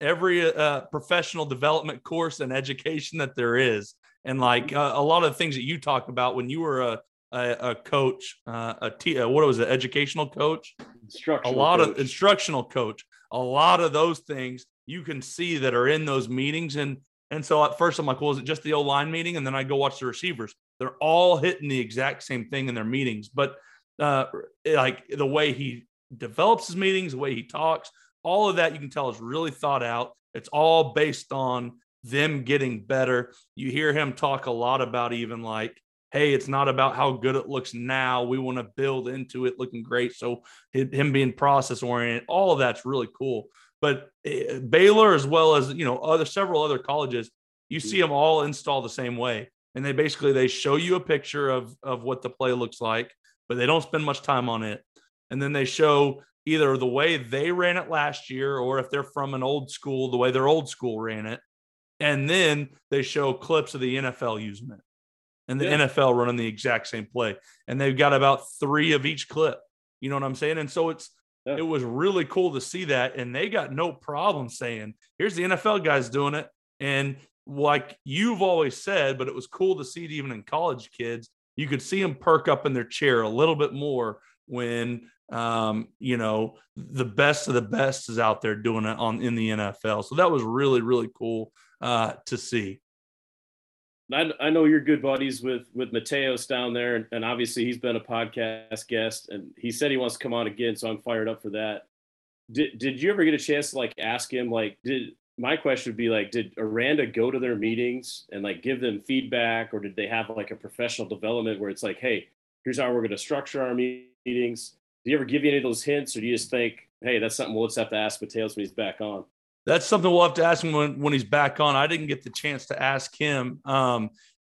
every uh, professional development course and education that there is. And like uh, a lot of the things that you talk about when you were a a, a coach uh, a t- uh, what was it educational coach? A Instructional lot of instructional coach. A lot of those things you can see that are in those meetings and and so at first i'm like well is it just the o line meeting? And then i go watch the receivers. They're all hitting the exact same thing in their meetings but uh like the way he develops his meetings the way he talks all of that you can tell is really thought out. It's all based on them getting better. You hear him talk a lot about even like hey it's not about how good it looks now. We want to build into it looking great. So him being process oriented all of that's really cool but eh, baylor as well as you know other several other colleges you see them all install the same way and they basically they show you a picture of of what the play looks like but they don't spend much time on it and then they show either the way they ran it last year or if they're from an old school the way their old school ran it and then they show clips of the NFL using it and the Yeah. NFL running the exact same play and they've got about 3 of each clip you know what I'm saying and so it's Yeah. it was really cool to see that and they got no problem saying here's the NFL guys doing it and like you've always said but it was cool to see it even in college kids you could see them perk up in their chair a little bit more when um, you know the best of the best is out there doing it on in the NFL. So that was really really cool uh, to see. I, I know you're good buddies with with Mateos down there, and, and obviously he's been a podcast guest, and he said he wants to come on again, so I'm fired up for that. Did Did you ever get a chance to like ask him like did my question would be like did Aranda go to their meetings and like give them feedback, or did they have like a professional development where it's like, hey, here's how we're going to structure our meetings? Do you ever give you any of those hints, or do you just think, hey, that's something we'll just have to ask Mateos when he's back on? That's something we'll have to ask him when, when he's back on. I didn't get the chance to ask him. Um,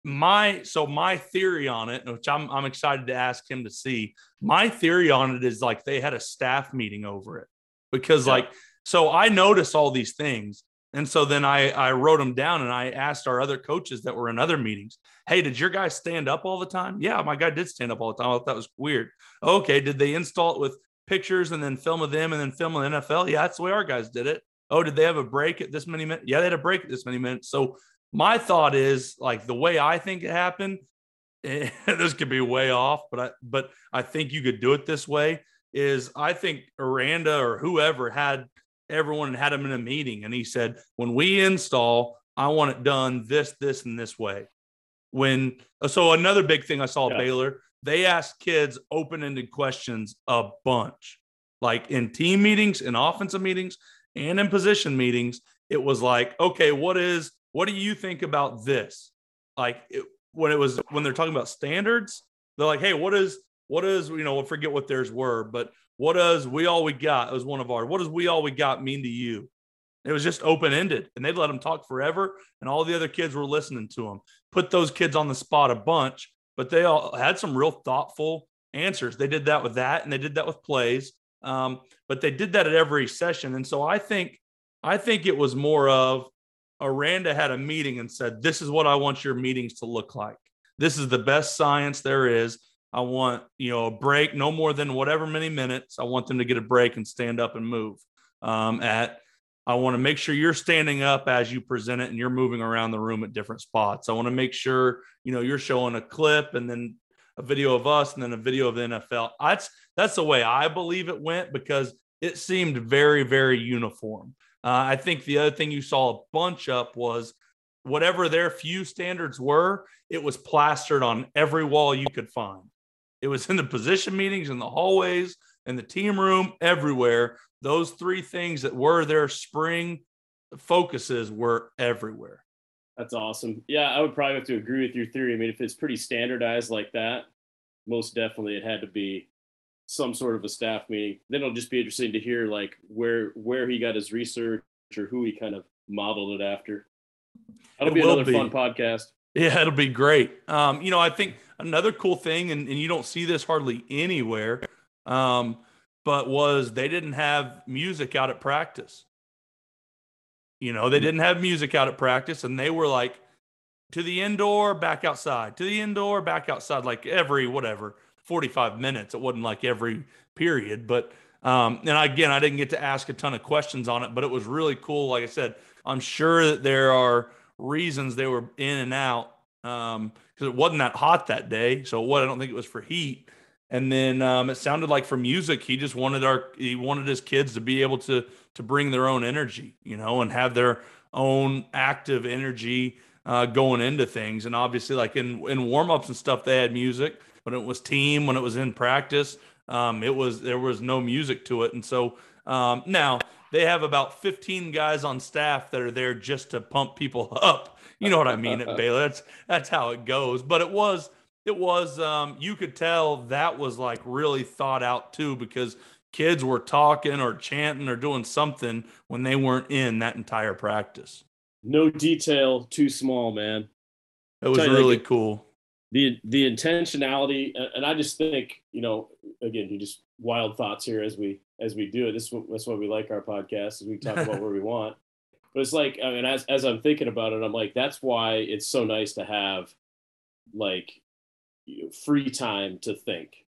my so my theory on it, which I'm I'm excited to ask him to see. My theory on it is like they had a staff meeting over it because Yeah. like so I notice all these things. And so then I I wrote them down and I asked our other coaches that were in other meetings, hey, did your guy stand up all the time? Yeah, my guy did stand up all the time. I thought that was weird. Okay, did they install it with pictures and then film of them and then film of the NFL? Yeah, that's the way our guys did it. Oh, did they have a break at this many minutes? Yeah, they had a break at this many minutes. So my thought is like the way I think it happened. <laughs> Eh, this could be way off, but I but I think you could do it this way. Is I think Aranda or whoever had everyone had him in a meeting, and he said, when we install, I want it done this, this, and this way. When uh, so another big thing I saw Yeah. Baylor, they asked kids open-ended questions a bunch, like in team meetings, in offensive meetings, and in position meetings. It was like, okay, what is what do you think about this? Like it, when it was when they're talking about standards, they're like, hey, what is what is you know, forget what theirs were, but what does we all we got? Was one of our. What does we all we got mean to you? It was just open ended, and they'd let them talk forever, and all the other kids were listening to them. Put those kids on the spot a bunch, but they all had some real thoughtful answers. They did that with that, and they did that with plays. Um, but they did that at every session, and so I think I think it was more of Aranda had a meeting and said, "This is what I want your meetings to look like. This is the best science there is. I want you know a break, no more than whatever many minutes. I want them to get a break and stand up and move. Um, at I want to make sure you're standing up as you present it and you're moving around the room at different spots. I want to make sure, you know, you're showing a clip and then a video of us and then a video of the NFL. That's that's the way I believe it went because it seemed very, very uniform. Uh, I think the other thing you saw a bunch up was whatever their few standards were, it was plastered on every wall you could find. It was <laughs> in the position meetings, in the hallways, in the team room, everywhere those three things that were their spring focuses were everywhere. That's awesome. Yeah, I would probably have to agree with your theory. I mean, if it's pretty standardized like that, most definitely it had to be some sort of a staff meeting. Then it'll just be interesting to hear like where where he got his research or who he kind of modeled it after. That'll it be another be. fun podcast. Yeah, it'll be great. Um, you know, I think another cool thing, and, and you don't see this hardly anywhere. Um, but was they didn't have music out at practice. You know, they didn't have music out at practice, and they were like to the indoor, back outside, to the indoor, back outside, like every whatever 45 minutes. It wasn't like every period, but um, and again, I didn't get to ask a ton of questions on it, but it was really cool. Like I said, I'm sure that there are reasons they were in and out Um, because um, it wasn't that hot that day. So what I don't think it was for heat. And then um, it sounded like for music, he just wanted our he wanted his kids to be able to to bring their own energy, you know, and have their own active energy uh, going into things. And obviously, like in in warm ups and stuff, they had music. When it was team, when it was in practice, um, it was there was no music to it. And so um, now they have about 15 guys on staff that are there just to pump people <laughs> up. You know what I mean at Baylor. That's that's how it goes. But it was it was um, you could tell that was like really thought out too because kids were talking or chanting or doing something when they weren't in that entire practice. No detail too small, man. It was really cool. The the intentionality, and I just think you know, again, you just wild thoughts here as we as we do it. This that's why we like our podcast, is we talk about where we <laughs> want. But it's like, I mean, as as I'm thinking about it, I'm like, that's why it's so nice to have like free time to think,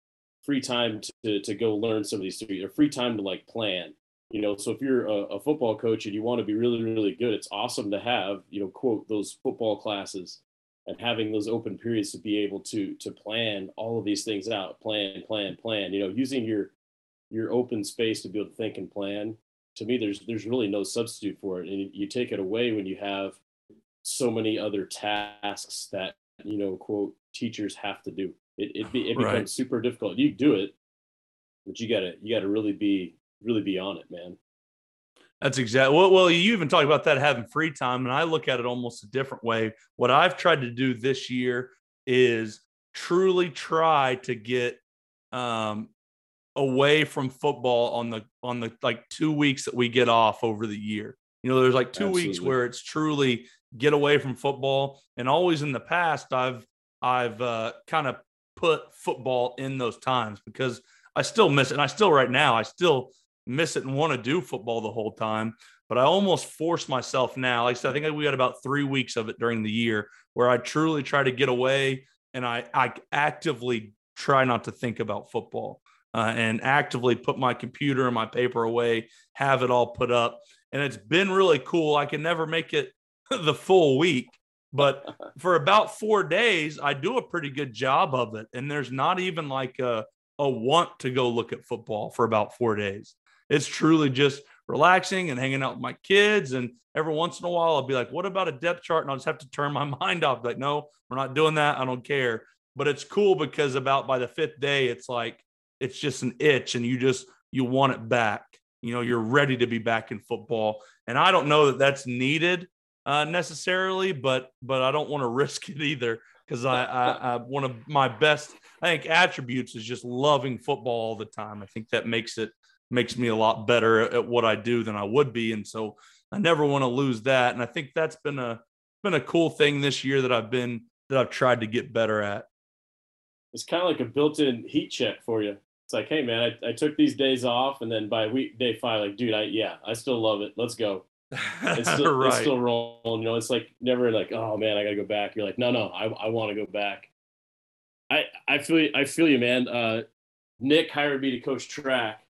free time to, to go learn some of these things, or free time to like plan. You know, so if you're a, a football coach and you want to be really, really good, it's awesome to have, you know, quote those football classes and having those open periods to be able to to plan all of these things out, plan, plan, plan. You know, using your your open space to be able to think and plan. To me, there's there's really no substitute for it, and you take it away when you have so many other tasks that you know quote teachers have to do. It it, be, it becomes right. super difficult. You do it, but you gotta you gotta really be really be on it, man. That's exactly well, well. You even talk about that having free time, and I look at it almost a different way. What I've tried to do this year is truly try to get um, away from football on the on the like two weeks that we get off over the year. You know, there's like two Absolutely. weeks where it's truly get away from football, and always in the past I've I've uh, kind of put football in those times because I still miss it. And I still, right now, I still miss it and want to do football the whole time. But I almost force myself now. Like I said, I think we got about three weeks of it during the year where I truly try to get away and I, I actively try not to think about football uh, and actively put my computer and my paper away, have it all put up. And it's been really cool. I can never make it <laughs> the full week, but <laughs> for about four days, I do a pretty good job of it. And there's not even like a, a want to go look at football for about four days. It's truly just relaxing and hanging out with my kids. And every once in a while, I'll be like, what about a depth chart? And I'll just have to turn my <laughs> mind off. Like, no, we're not doing that. I don't care. But it's cool because about by the fifth day, it's like, it's just an itch and you just, you want it back. You know, you're ready to be back in football. And I don't know that that's needed uh, necessarily, but but I don't want to <laughs> risk it either because I, I, I one of my best I think attributes is just loving football all the time. I think that makes it makes me a lot better at what I do than I would be, and so I never want to lose that. And I think that's been a been a cool thing this year that I've been that I've tried to get better at. it's kind of like a built-in heat check for you. It's like, hey man, I, I took these days off, and then by week day five, like, dude, I yeah, I still love it. Let's go. It's <laughs> still, right. it's still rolling. You know, it's like never like, oh man, I gotta go back. You're like, no, no, I, I want to go back. I I feel I feel you, man. Uh, Nick hired me to coach track,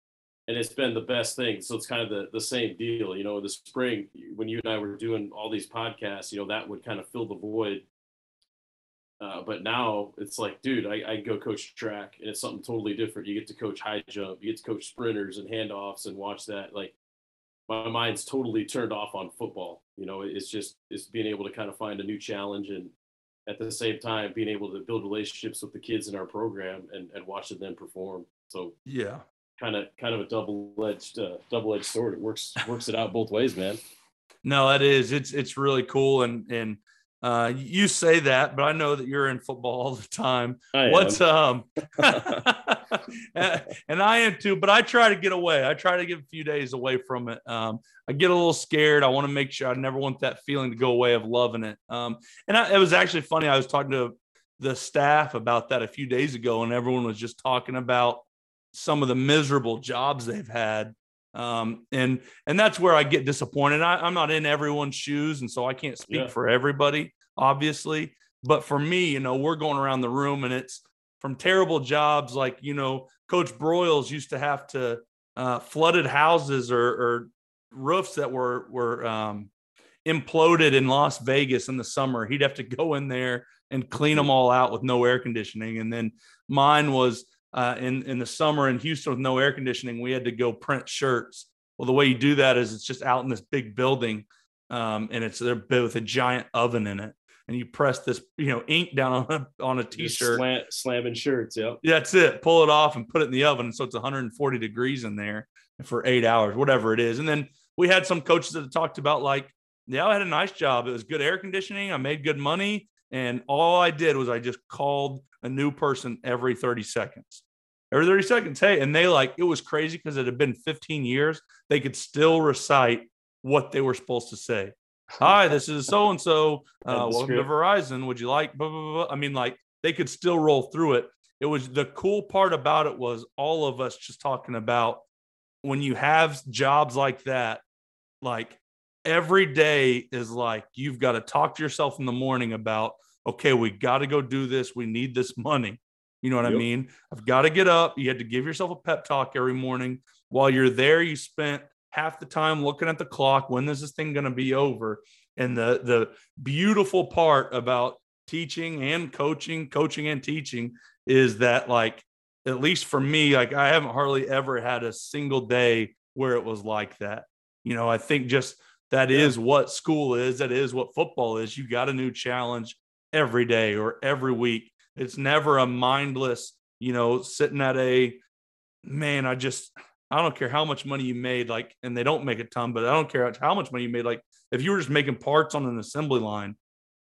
and it's been the best thing. So it's kind of the the same deal. You know, the spring when you and I were doing all these podcasts, you know, that would kind of fill the void. Uh, but now it's like, dude, I, I go coach track, and it's something totally different. You get to coach high jump, you get to coach sprinters and handoffs, and watch that. Like, my mind's totally turned off on football. You know, it's just it's being able to kind of find a new challenge and at the same time being able to build relationships with the kids in our program and, and watching them perform. So yeah, kind of kind of a double edged uh, double edged sword. It works works it out both ways, man. <laughs> No, that is it's it's really cool and and uh, you say that, but I know that you're in football all the time. I What's am. um, <laughs> <laughs> and I am too, but I try to get away. I try to get a few days away from it. Um, I get a little scared. I want to make sure I never want that feeling to go away of loving it. Um, and I, it was actually funny. I was talking to the staff about that a few days ago, and everyone was just talking about some of the miserable jobs they've had um, and and that's where I get disappointed. I, am not in everyone's shoes, and so I can't speak Yeah. for everybody, obviously. But for me, you know, we're going around the room, and it's from terrible jobs like you know, Coach Broyles used to have to uh, flooded houses or, or roofs that were were um, imploded in Las Vegas in the summer. He'd have to go in there and clean them all out with no air conditioning, and then mine was uh, in in the summer in Houston with no air conditioning, we had to go print shirts. Well, the way you do that is it's just out in this big building, um, and it's there with a giant oven in it, and you press this you know ink down on a, on a t-shirt. slam, slamming shirts. Yep. That's it. Pull it off and put it in the oven, so it's 140 degrees in there for eight hours, whatever it is. And then we had some coaches that talked about like, yeah, I had a nice job. It was good air conditioning. I made good money, and all I did was I just called a new person every 30 seconds. Every 30 seconds. Hey, and they like it was crazy because it had been 15 years. They could still recite what they were supposed to say. Hi, this is so and so. Welcome to. Verizon. Would you like? Blah, blah, blah. I mean, like they could still roll through it. It was the cool part about it was all of us just talking about when you have jobs like that, like every day is like you've got to talk to yourself in the morning about, okay, we got to go do this. We need this money. You know what I mean? I've got to get up. You had to give yourself a pep talk every morning. While you're there, you spent half the time looking at the clock. When is this thing going to be over? And the the beautiful part about teaching and coaching, coaching and teaching is that like at least for me, like I haven't hardly ever had a single day where it was like that. You know, I think just that is Yeah. what school is. That is what football is. You got a new challenge every day or every week. It's never a mindless, you know, sitting at a man. I just, I don't care how much money you made, like, and they don't make a ton, but I don't care how much money you made. Like, if you were just making parts on an assembly line,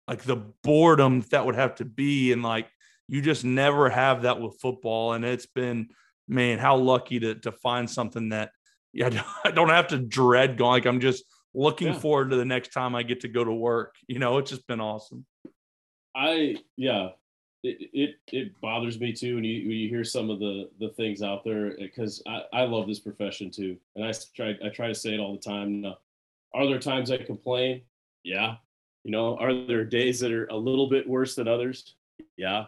like the boredom that would have to be, and like you just never have that with football. And it's been, man, how lucky to to find something that yeah, <laughs> I don't have to dread going. Like I'm just looking Yeah. forward to the next time I get to go to work. You know, it's just been awesome. I yeah, it it, it bothers me too when you when you hear some of the the things out there because I I love this profession too, and I try I try to say it all the time. Now, are there times I complain? Yeah. You know, are there days that are a little bit worse than others? Yeah.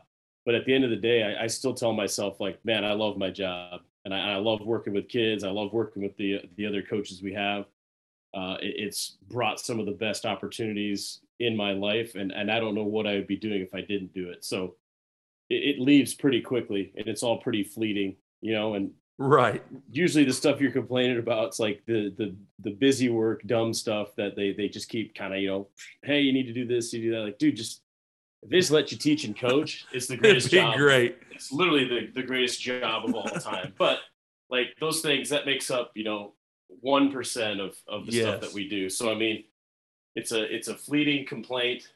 But at the end of the day, I, I still tell myself like, man, I love my job, and I, I love working with kids. I love working with the the other coaches we have. Uh, it- it's brought some of the best opportunities in my life, and and I don't know what I would be doing if I didn't do it. So it, it leaves pretty quickly, and it's all pretty fleeting, you know. And Right. usually the stuff you're complaining about, it's like the the the busy work, dumb stuff that they they just keep kind of you know, hey, you need to do this, you do that. Like, dude, just if they just let you teach and coach, it's the <laughs> It'd greatest be job great. it's literally the, the greatest job of all time. <laughs> but like those things that makes up, you know, one percent of, of the stuff that we do. So I mean, it's a it's a fleeting complaint,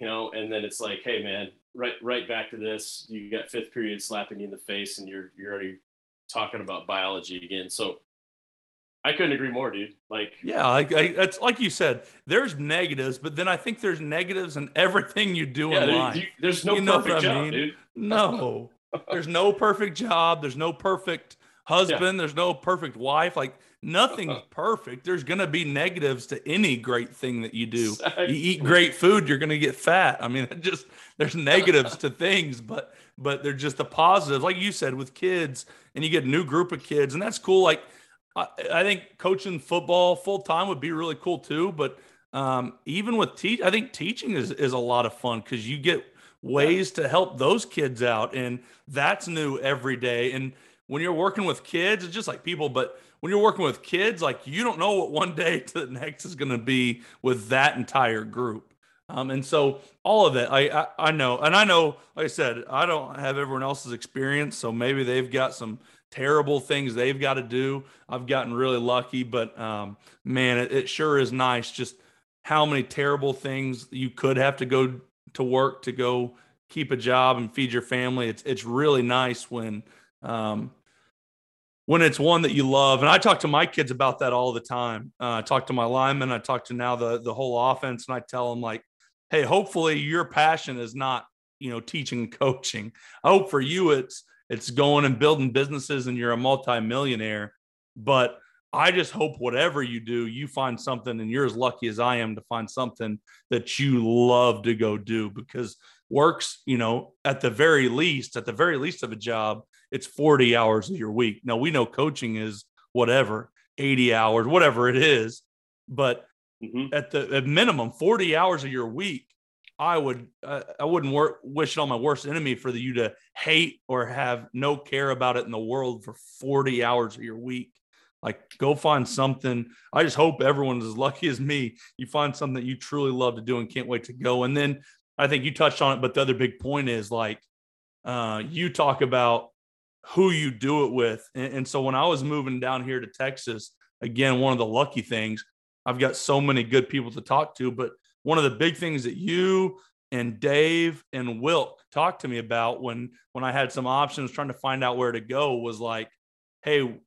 you know, and then it's like, hey man, right right back to this. You got fifth period slapping you in the face and you're you're already talking about biology again. So I couldn't agree more, dude. Like Yeah, like I, it's like you said, there's negatives, but then I think there's negatives in everything you do yeah, in there- life. you- there's no You know perfect what I job, mean? dude. no, there's no perfect job. There's no perfect <laughs> husband. Yeah. There's no perfect wife. Like nothing's <laughs> perfect. There's going to be negatives to any great thing that you do. Exactly. You eat great food, you're going to get fat. I mean, <laughs> just there's negatives to things, but but they're just the positives. Like you said, with kids, and you get a new group of kids, and that's cool. Like I, I think coaching football full time would be really cool too. But um, even with teach, I think teaching is is a lot of fun because you get ways to help those kids out, and that's new every day. And when you're working with kids, it's just like people, but when you're working with kids, like you don't know what one day to the next is going to be with that entire group. Um, and so all of that, I, I, I know, and I know, like I said, I don't have everyone else's experience, so maybe they've got some terrible things they've got to do. I've gotten really lucky, but um, man, it, it sure is nice just how many terrible things you could have to go to work to go keep a job and feed your family. It's it's really nice when um, when it's one that you love. And I talk to my kids about that all the time. Uh, I talk to my linemen. I talk to now the the whole offense, and I tell them like, "Hey, hopefully your passion is not you know teaching and <laughs> coaching. I hope for you it's it's going and building businesses, and you're a multimillionaire. But I just hope whatever you do, you find something, and you're as lucky as I am to find something that you love to go do because works, you know, at the very least, at the very least of a job, it's 40 hours of your week. Now we know coaching is whatever, 80 hours, whatever it is, but mm-hmm. at the at minimum 40 hours of your week, I would uh, I wouldn't work, wish it on my worst enemy for the, you to hate or have no care about it in the world for 40 hours of your week. Like go find something. I just hope everyone's as lucky as me. You find something that you truly love to do and can't wait to go. And then I think you touched on it, but the other big point is like uh, you talk about who you do it with. And, and so when I was moving down here to Texas, again, one of the lucky things, I've got so many good people to talk to. But one of the big things that you and Dave and Wilk talked to me about when when I had some options trying to find out where to go was like, hey,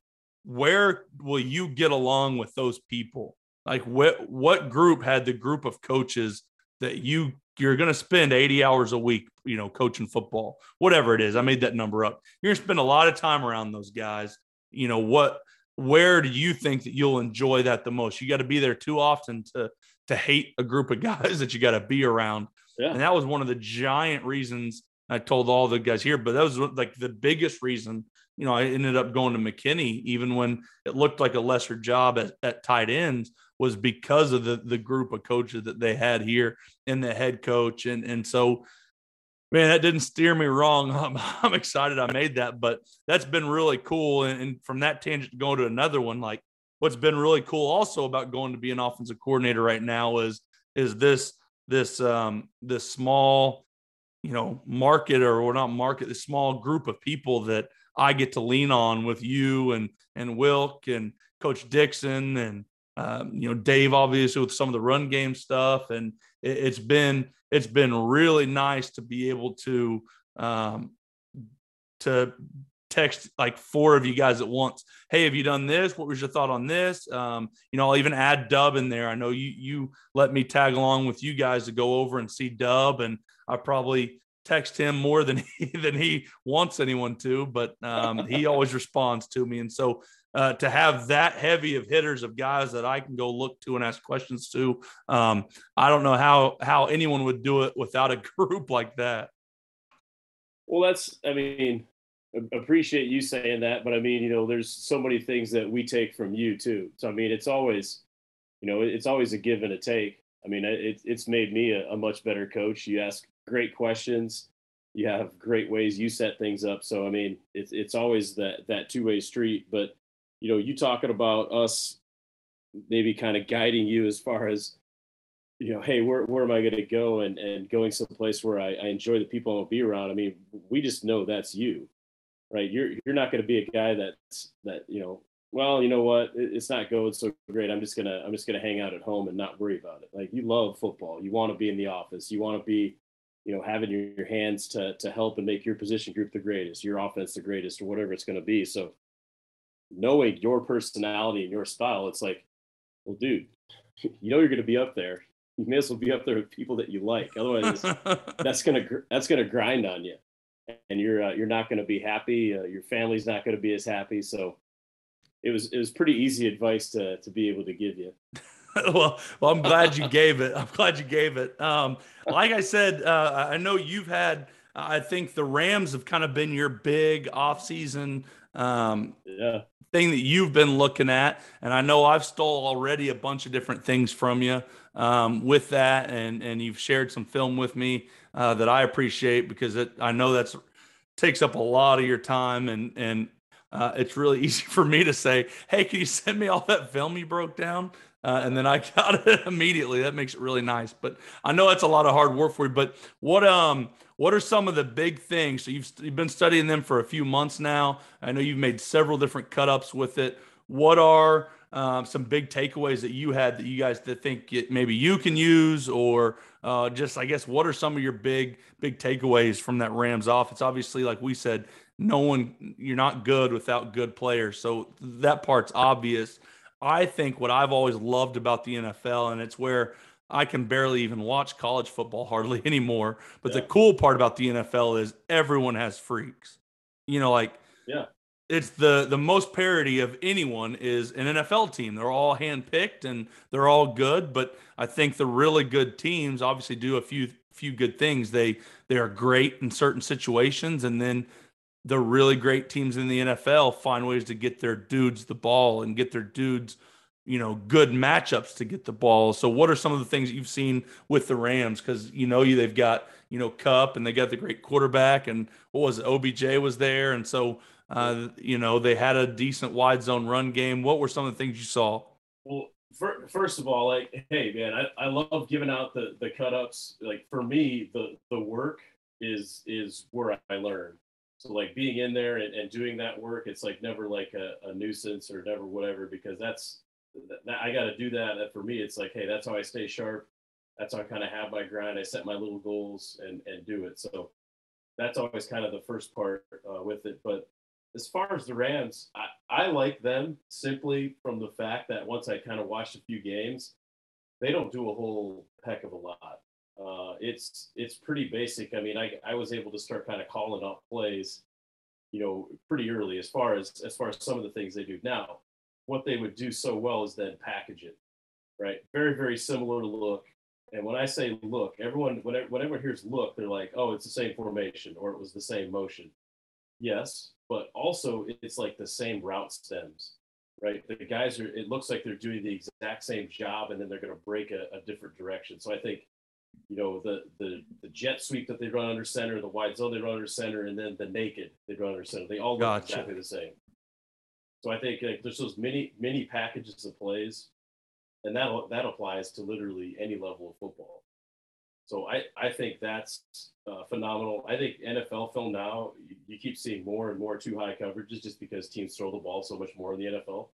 where will you get along with those people? Like what what group had the group of coaches that you you're going to spend 80 hours a week, you know, coaching football, whatever it is. I made that number up. You're going to spend a lot of time around those guys. You know, what, where do you think that you'll enjoy that the most? You got to be there too often to, to hate a group of <laughs> guys that you got to be around. Yeah. And that was one of the giant reasons I told all the guys here, but that was like the biggest reason, you know, I ended up going to McKinney, even when it looked like a lesser job at, at tight ends was because of the the group of coaches that they had here and the head coach. And and so man that didn't steer me wrong. <laughs> I'm, I'm excited i made that but that's been really cool. And, and from that tangent to go to another one like what's been really cool also about going to be an offensive coordinator right now is is this this um this small you know market or, or not market this small group of people that i get to lean on with you and and wilk and coach dixon and um, you know Dave obviously with some of the run game stuff, and it, has been it's been really nice to be able to um, to text like four of you guys at once. Hey, have you done this? What was your thought on this? Um, you know, I'll even add Dub in there. I know you you let me tag along with you guys to go over and see Dub, and I probably text him more than <laughs> he than he wants anyone to, but um, he always responds to me, and so uh, to have that heavy of hitters of guys that I can go look to and ask questions to. Um, I don't know how how anyone would do it without a <laughs> group like that. Well, that's I mean, appreciate you saying that, but I mean, you know, there's so many things that we take from you too. So I mean, it's always, you know, it's always a give and a take. I mean, it, it's made me a, a much better coach. You ask great questions you have great ways you set things up. So I mean, it's it's always that that two way street. But you know, you talking about us maybe kind of guiding you as far as, you know, hey, where, where am I going to go and, and going someplace where I, I enjoy the people I'll be around. I mean, we just know that's you, right? You're, you're not going to be a guy that's, that, you know, well, you know what, it's not going so great. I'm just to, I'm just to hang out at home and not worry about it. Like you love football. You want to be in the office. You want to be, you know, having your hands to, to help and make your position group the greatest, your offense the greatest, or whatever it's going to be. So knowing your personality and your style, it's like, well, dude, <laughs> you know you're going to be up there. You may as well be up there with people that you like. Otherwise, <laughs> that's gonna that's gonna grind on you. And you're uh, you're not going to be happy. Uh, your family's not going to be as happy. So it was it was pretty easy advice to to be able to give you. <laughs> well, well, I'm glad you gave it. I'm glad you gave it. Um, like I said, uh, I know you've had. I think the Rams have kind of been your big offseason um, yeah. thing that you've been looking at, and I know I've stole already a bunch of different things from you um, with that, and and you've shared some film with me uh, that I appreciate because it, I know that's takes up a lot of your time, and and uh, it's really <laughs> easy for me to say, "Hey, can you send me all that film you broke down?" Uh, and then I <laughs> got it immediately. That makes it really nice. But I know that's a lot of hard work for you. But what um what are some of the big things? So you've, you've been studying them for a few months now. I know you've made several different cut ups with it. What are um, some big takeaways that you had that you guys that think it, maybe you can use, or uh, just I guess what are some of your big big takeaways from that Rams off it's Obviously, like we said, no one you're not good without good players, so that part's obvious. I think what I've always loved about the NFL, and it's where I can barely even watch college football hardly <laughs> anymore. But yeah. the cool part about the NFL is everyone has freaks. You know, like yeah, it's the the most parity of anyone is an NFL team. They're all handpicked and they're all good, but I think the really good teams obviously do a few few good things. They they are great in certain situations, and then the really great teams in the NFL find ways to get their dudes the ball and get their dudes, you know, good matchups to get the ball. So, what are some of the things you've seen with the Rams? Because you know you they've got you know Kupp and they got the great quarterback and what was it? OBJ was there, and so uh, you know they had a decent wide zone run game. What were some of the things you saw? Well, first of all, like, hey man, I, I love giving out the the cut ups. Like for me, the the work is is where I learn so like being in there and, and doing that work, it's like never like a, a nuisance or never whatever because that's that, I got to do that. And for me, it's like, hey, that's how I stay sharp. That's how I kind of have my grind. I set my little goals and and do it. So that's always kind of the first part uh, with it. But as far as the Rams, I, I like them simply from the fact that once I kind of watched a few games, they don't do a whole heck of a lot. Uh, it's it's pretty basic. I mean, I I was able to start kind of calling out plays, you know, pretty early as far as as far as some of the things they do now. What they would do so well is then package it, right? Very very similar to look. And when I say look, everyone whenever, when everyone hears look, they're like, oh, it's the same formation or it was the same motion. Yes, but also it's like the same route stems, right? The guys are. It looks like they're doing the exact same job, and then they're going to break a, a different direction. So I think you know, the the the jet sweep that they run under center, the wide zone they run under center, and then the naked they run under center. They all look gotcha. exactly the same. So I think like, there's those many many packages of plays, and that that applies to literally any level of football. So I I think that's uh, phenomenal. I think NFL film now you, you keep seeing more and more two high coverages just because teams throw the ball so much more in the NFL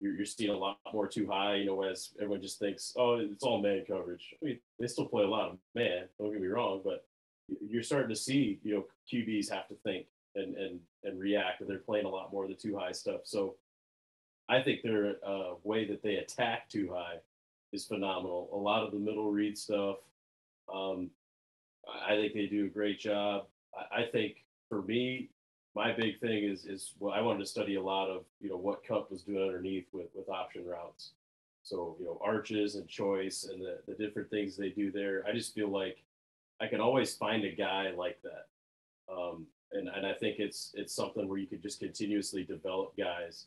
you're, you're seeing a lot more two high, you know, as everyone just thinks, oh, it's all man coverage. I mean, they still play a lot of man, don't get me wrong, but you're starting to see, you know, QBs have to think and, and, and react, and they're playing a lot more of the two high stuff. So I think their uh, way that they attack two high is phenomenal. A lot of the middle read stuff, um, I think they do a great job. I, I think for me, my big thing is is well, I wanted to study a lot of you know what Kupp was doing underneath with with option routes. So you know arches and choice and the the different things they do there. I just feel like I can always find a guy like that, um, and and I think it's it's something where you could just continuously develop guys,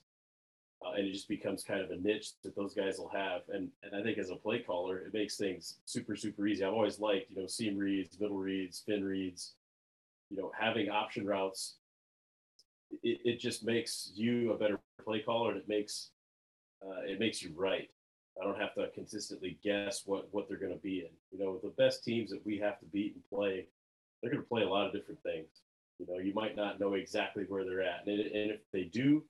uh, and it just becomes kind of a niche that those guys will have. And and I think as a play caller, it makes things super super easy. I've always liked you know seam reads, middle reads, spin reads, you know having option routes it, it just makes you a better play caller and it makes uh, it makes you right. I don't have to consistently guess what what they're going to be in. You know, the best teams that we have to beat and play, they're going to play a lot of different things. You know, you might not know exactly where they're at, and, and if they do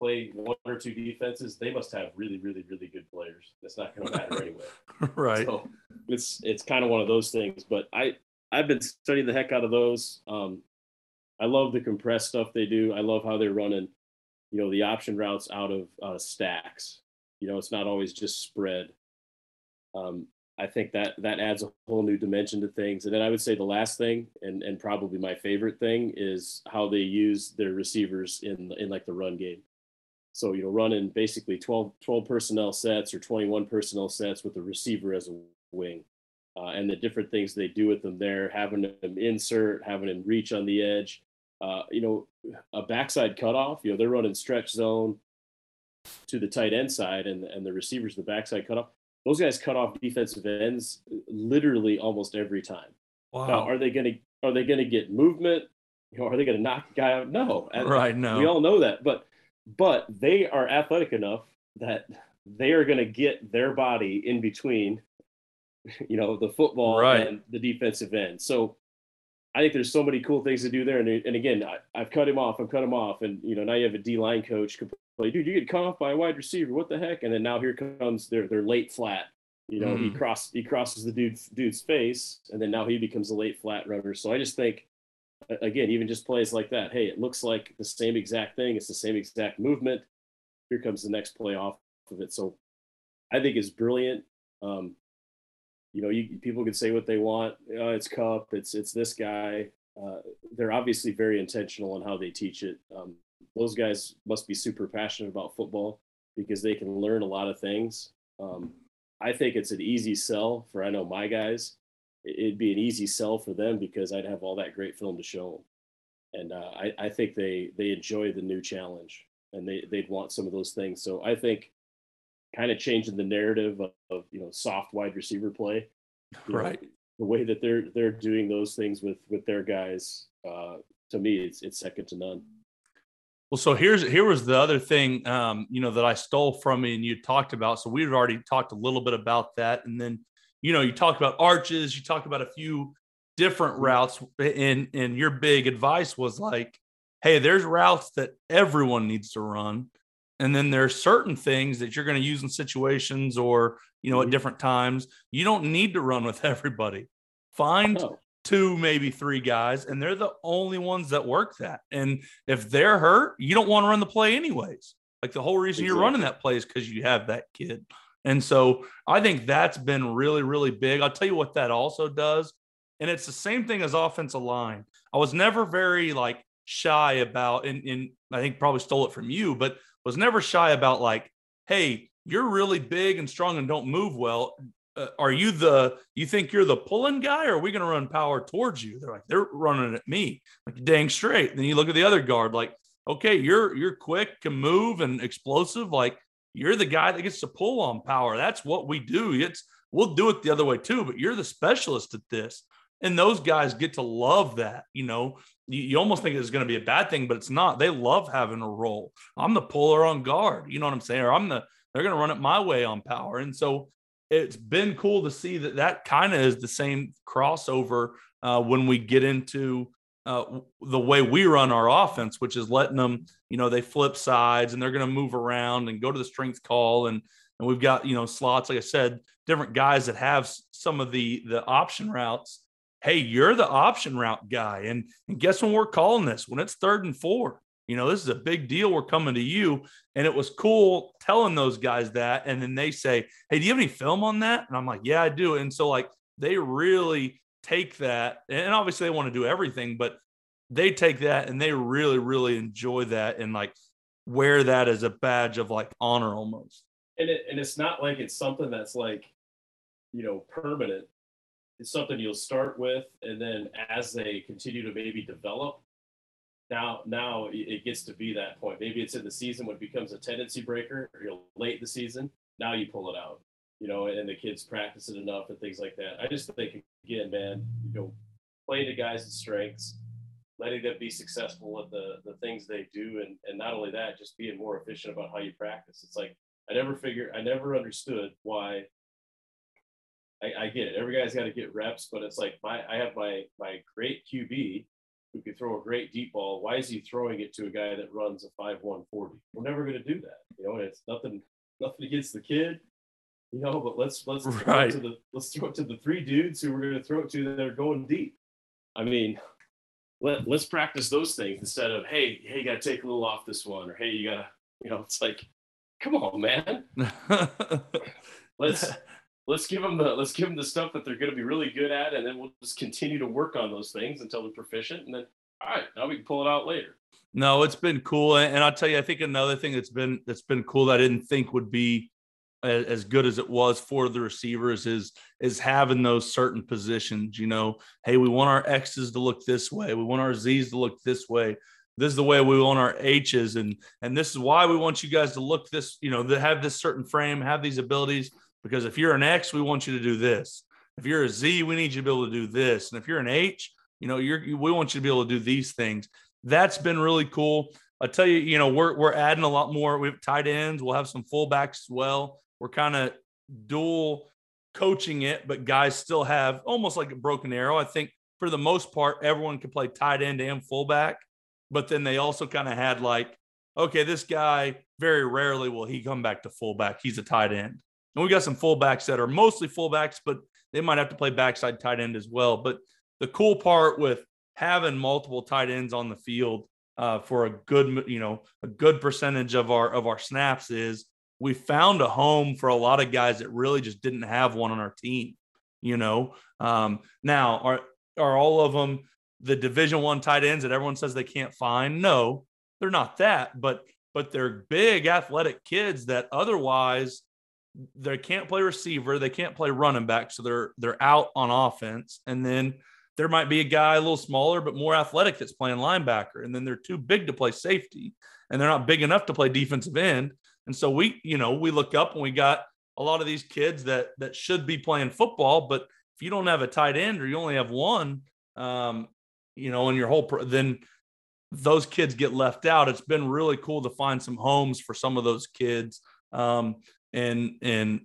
play one or two defenses, they must have really, really, really good players. That's not going to matter <laughs> anyway. right. So it's it's kind of one of those things. But I I've been studying the heck out of those. Um, I love the compressed stuff they do. I love how they're running, you know, the option routes out of uh, stacks. You know, it's not always just spread. Um, I think that that adds a whole new dimension to things. And then I would say the last thing, and and probably my favorite thing, is how they use their receivers in in like the run game. So you know, running basically 12, 12 personnel sets or twenty one personnel sets with the receiver as a wing, uh, and the different things they do with them there, having them insert, having them reach on the edge. Uh, you know, a backside cutoff. You know, they're running stretch zone to the tight end side, and and the receivers the backside cutoff those guys cut off defensive ends literally almost every time. Wow. Now, are they going to are they going to get movement? You know, are they going to knock a guy out? No. Right. No. We all know that, but but they are athletic enough that they are going to get their body in between, you know, the football right. and the defensive end. So I think there's so many cool things to do there. And, and again, I, have cut him off. I've cut him off. And, you know, now you have a D line coach like, dude, you get cut off by a wide receiver. What the heck? And then now here comes their their late flat. You know, mm. he cross he crosses the dude dude's face, and then now he becomes a late flat runner. So I just think, again, even just plays like that. Hey, it looks like the same exact thing. It's the same exact movement. Here comes the next play off of it. So I think it's brilliant. Um, you know, you, people can say what they want. Oh, it's Kupp. It's it's this guy. Uh, they're obviously very intentional on how they teach it. Um, those guys must be super passionate about football because they can learn a lot of things. Um, I think it's an easy sell for I know my guys. It'd be an easy sell for them because I'd have all that great film to show them, and uh, I, I think they they enjoy the new challenge and they they'd want some of those things. So I think kind of changing the narrative of, of you know soft wide receiver play, right? Know, the way that they're they're doing those things with with their guys, uh, to me, it's it's second to none. Well, so here's here was the other thing, um, you know, that I stole from you and you talked about. So we've already talked a little bit about that, and then, you know, you talked about arches, you talked about a few different mm-hmm. routes, and and your big advice was like, hey, there's routes that everyone needs to run, and then there's certain things that you're going to use in situations or you know at mm-hmm. different times. You don't need to run with <laughs> everybody. Find oh two, maybe three guys, and they're the only ones that work that. And if they're hurt, you don't want to run the play anyways. Like the whole reason exactly. you're running that play is because you have that kid. And so I think that's been really, really big. I'll tell you what that also does. And it's the same thing as offensive line. I was never very like shy about, and, and I think probably stole it from you, but was never shy about like, hey, you're really big and strong and don't move well uh, are you the you think you're the pulling guy or are we going to run power towards you? They're like they're running at me like dang straight. Then you look at the other guard like okay you're you're quick can move and explosive like you're the guy that gets to pull on power. That's what we do. It's we'll do it the other way too but you're the specialist at this. And those guys get to love that you know? You, you almost think it's going to be a bad thing but it's not. They love having a role. I'm the puller on guard you know what i'm saying? Or i'm the they're going to run it my way on power. And so it's been cool to see that that kind of is the same crossover uh, when we get into uh, the way we run our offense, which is letting them, you know, they flip sides and they're going to move around and go to the strength call. And, and we've got, you know, slots, like I said, different guys that have some of the, the option routes. Hey, you're the option route guy. And, and guess when we're calling this? When it's third and four, you know, this is a big deal. We're coming to you. And it was cool telling those guys that. And then they say, Hey, do you have any film on that? And I'm like, Yeah, I do. And so, like, they really take that. And obviously, they want to do everything, but they take that and they really, really enjoy that and like wear that as a badge of like honor almost. And, it, and it's not like it's something that's like, you know, permanent. It's something you'll start with. And then as they continue to maybe develop, now now it gets to be that point. Maybe it's in the season when it becomes a tendency breaker, you'll late in the season. Now you pull it out, you know, and the kids practice it enough and things like that. I just think again, man, you know, play the guys' strengths, letting them be successful at the the things they do, and and not only that, just being more efficient about how you practice. It's like I never figured, I never understood why. I, I get it. Every guy's got to get reps, but it's like my I have my my great QB who can throw a great deep ball. Why is he throwing it to a guy that runs a five one forty? We're never going to do that. You know, it's nothing nothing against the kid. You know, but let's let's right. throw it to the let's throw it to the three dudes who we're going to throw it to that are going deep. I mean, let let's practice those things instead of hey hey you got to take a little off this one or hey you got to you know it's like come on man <laughs> let's let's give them the let's give them the stuff that they're going to be really good at, and then we'll just continue to work on those things until they're proficient, and then all right, now we can pull it out later. No, it's been cool, and I'll tell you, I think another thing that's been that's been cool that I didn't think would be as good as it was for the receivers is is having those certain positions. You know, hey, we want our X's to look this way, we want our Z's to look this way. This is the way we want our H's, and and this is why we want you guys to look this. You know, to have this certain frame, have these abilities. Because if you're an X, we want you to do this. If you're a Z, we need you to be able to do this. And if you're an H, you know, you're we want you to be able to do these things. That's been really cool. I tell you, you know, we're we're adding a lot more. We have tight ends. We'll have some fullbacks as well we're kind of dual coaching it, but guys still have almost like a broken arrow. I think for the most part, everyone can play tight end and fullback, but then they also kind of had like, okay, this guy very rarely will he come back to fullback. He's a tight end. And we got some fullbacks that are mostly fullbacks, but they might have to play backside tight end as well. But the cool part with having multiple tight ends on the field uh, for a good, you know, a good percentage of our of our snaps is we found a home for a lot of guys that really just didn't have one on our team. You know, um, now are are all of them the Division One tight ends that everyone says they can't find? No, they're not that, but but they're big athletic kids that otherwise they can't play receiver, they can't play running back, so they're they're out on offense. And then there might be a guy a little smaller but more athletic that's playing linebacker, and then they're too big to play safety, and they're not big enough to play defensive end. And so we, you know, we look up and we got a lot of these kids that that should be playing football, but if you don't have a tight end or you only have one, um, you know, in your whole, pro- then those kids get left out. It's been really cool to find some homes for some of those kids, um, and and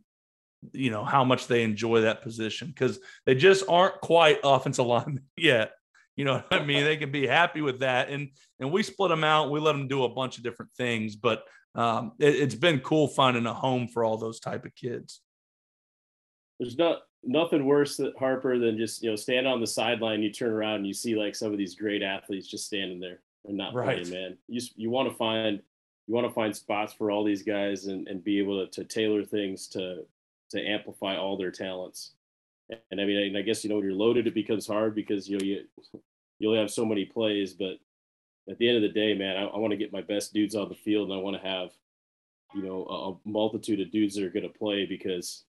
you know how much they enjoy that position because they just aren't quite offensive <laughs> linemen yet. You know what I mean? <laughs> They can be happy with that, and and we split them out. We let them do a bunch of different things, but um, it, has been cool finding a home for all those type of kids. There's not nothing worse that Harper than just you know stand on the sideline. You turn around and you see like some of these great athletes just standing there and not right. playing. Man, you you want to find you want to find spots for all these guys and, and be able to, to tailor things to to amplify all their talents. And I mean, I, I guess you know when you're loaded, it becomes hard because you know you you only have so many plays, but at the end of the day, man, I, I want to get my best dudes on the field, and I want to have, you know, a, a multitude of dudes that are going to play because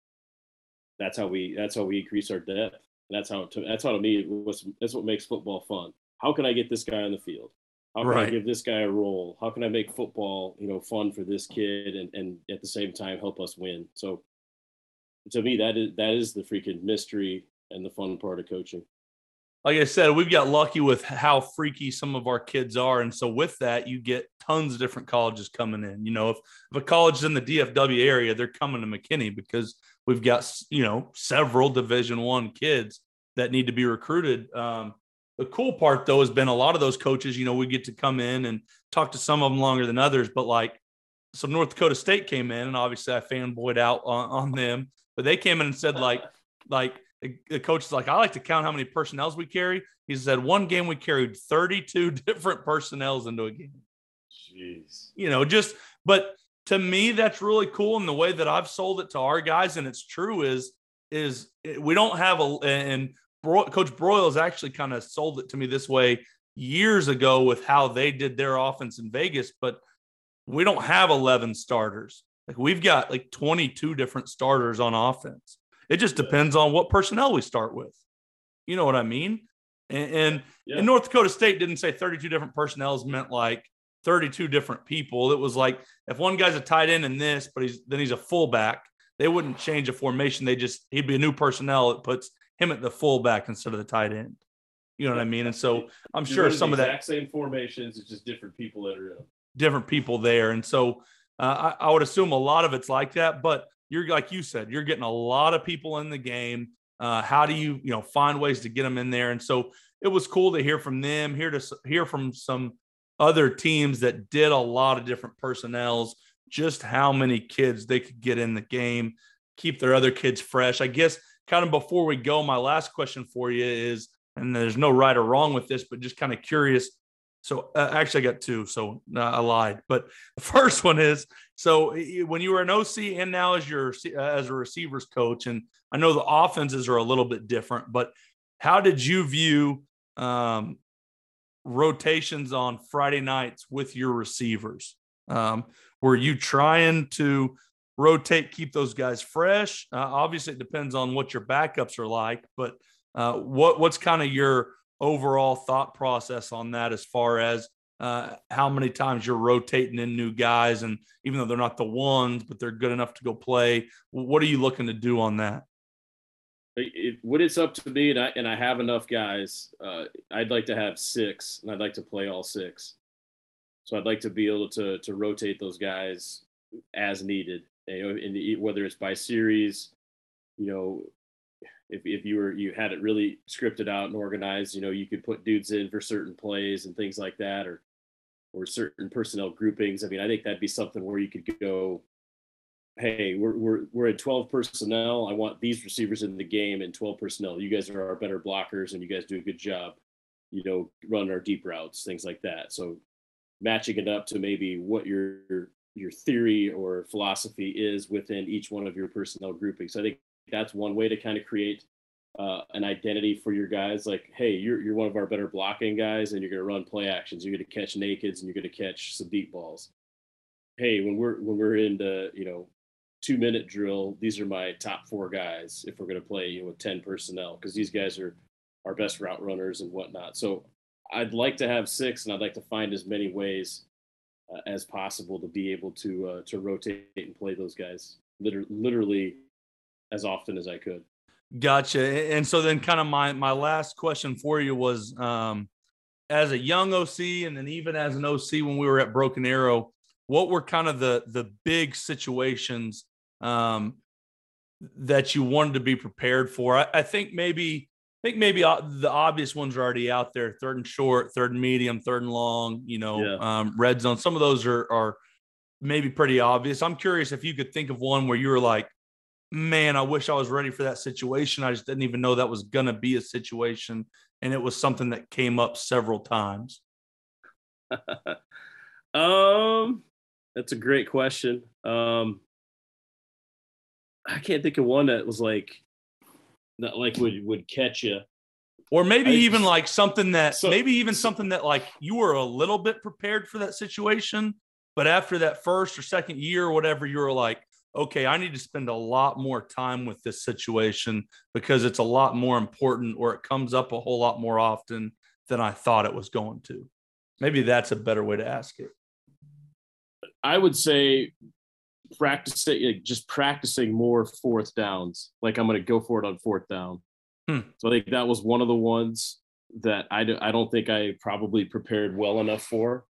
that's how we that's how we increase our depth. that's how to, that's how to me what's that's what makes football fun. How can I get this guy on the field? How can right. I give this guy a role? How can I make football, you know, fun for this kid and, and at the same time help us win? So to me, that is that is the freaking mystery and the fun part of coaching like I said, we've got lucky with how freaky some of our kids are. And so with that, you get tons of different colleges coming in. You know, if, if a college is in the DFW area, they're coming to McKinney because we've got, you know, several division one kids that need to be recruited. Um, the cool part though has been a lot of those coaches, you know, we get to come in and talk to some of them longer than others, but like so North Dakota State came in and obviously I fanboyed out on, on them, but they came in and said like, <laughs> like the coach is like, I like to count how many personnels we carry. He said one game we carried 32 <laughs> different personnels into a game. Jeez. You know, just but to me, that's really cool. And the way that I've sold it to our guys, and it's true, is is eh, we don't have a and Bro, Coach Broyle has actually kind of sold it to me this way years ago with how they did their offense in Vegas, but we don't have 11 starters. Like we've got like 22 different starters on offense. It just depends on what personnel we start with. You know what I mean? And, and, yeah. and North Dakota State didn't say 32 different personnels meant like 32 different people. It was like if one guy's a tight end in this, but he's then he's a fullback, they wouldn't change a formation. They just he'd be a new personnel It puts him at the fullback instead of the tight end. You know what I mean? And so I'm sure some of that exact same formations, it's just different people that are in different people there. And so uh, I, I, would assume a lot of it's like that. But you're like you said, you're getting a lot of people in the game. Uh, how do you, you know, find ways to get them in there? And so it was cool to hear from them, hear to hear from some other teams that did a lot of different personnels, just how many kids they could get in the game, keep their other kids fresh. I guess kind of before we go, my last question for you is, and there's no right or wrong with this, but just kind of curious, So uh, actually, I got two. So uh, I lied. But <laughs> the first one is so when you were an OC and now as your uh, as a receivers coach, and I know the offenses are a little bit different, but how did you view um, rotations on Friday nights with your receivers? Um, were you trying to rotate, keep those guys fresh? Uh, obviously, it depends on what your backups are like, but uh, what what's kind of your overall thought process on that as far as uh, how many times you're rotating in new guys? And even though they're not the ones but they're good enough to go play what are you looking to do on that? It, when it's up to me and I, and I have enough guys uh, i'd like to have six and i'd like to play all six. So i'd like to be able to to rotate those guys as needed you know, in the, whether it's by series you know if, if you were you had it really scripted out and organized you know you could put dudes in for certain plays and things like that or or certain personnel groupings. I mean i think that'd be something where you could go hey we're we're, we're at 12 personnel. I want these receivers in the game and 12 personnel. You guys are our better blockers and you guys do a good job you know run our deep routes things like that. So matching it up to maybe what your your theory or philosophy is within each one of your personnel groupings so i think that's one way to kind of create uh, an identity for your guys. Like, hey, you're you're one of our better blocking guys, and you're going to run play actions. You're going to catch nakeds, and you're going to catch some deep balls. Hey, when we're when we're in the you know two minute drill, these are my top four guys. If we're going to play you know with ten personnel, because these guys are our best route runners and whatnot. So I'd like to have six, and I'd like to find as many ways as possible to be able to uh, to rotate and play those guys. Literally, literally as often as I could. Gotcha. And so then kind of my my last question for you was um as a young OC and then even as an OC when we were at Broken Arrow, what were kind of the the big situations um that you wanted to be prepared for? I, I think maybe I think maybe uh, the obvious ones are already out there: third and short, third and medium, third and long. You know, yeah. um, red zone. Some of those are are maybe pretty obvious. I'm curious if you could think of one where you were like, man, I wish I was ready for that situation. I just didn't even know that was going to be a situation. And it was something that came up several times. <laughs> um, that's a great question. Um, I can't think of one that was like, that like would, would catch you. Or maybe I, even like something that, so, maybe even something that like you were a little bit prepared for that situation. But after that first or second year or whatever, you were like, okay, I need to spend a lot more time with this situation because it's a lot more important or it comes up a whole lot more often than I thought it was going to. Maybe that's a better way to ask it. I would say practicing just practicing more fourth downs. Like I'm going to go for it on fourth down. Hmm. So I think that was one of the ones that I, do, I don't think I probably prepared well enough for.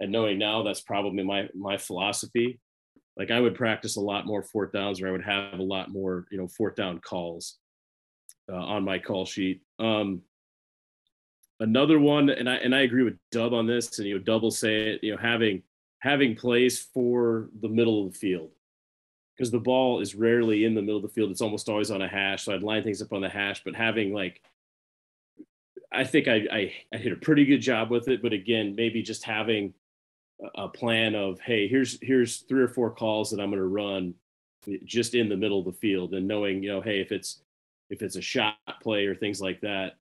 And knowing now that's probably my my philosophy like I would practice a lot more fourth downs, or I would have a lot more, you know, fourth down calls uh, on my call sheet. Um, another one, and I and I agree with Dub on this, and you know, double say it, you know, having having plays for the middle of the field because the ball is rarely in the middle of the field; it's almost always on a hash. So I'd line things up on the hash, but having like I think I, I, I did a pretty good job with it, but again, maybe just having a plan of hey here's here's three or four calls that i'm going to run just in the middle of the field and knowing you know hey if it's if it's a shot play or things like that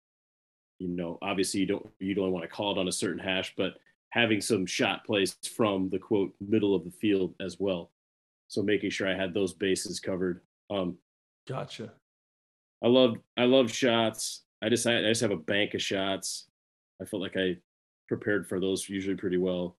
you know obviously you don't you don't want to call it on a certain hash but having some shot plays from the quote middle of the field as well so making sure i had those bases covered um gotcha i love i love shots i just i just have a bank of shots i felt like i prepared for those usually pretty well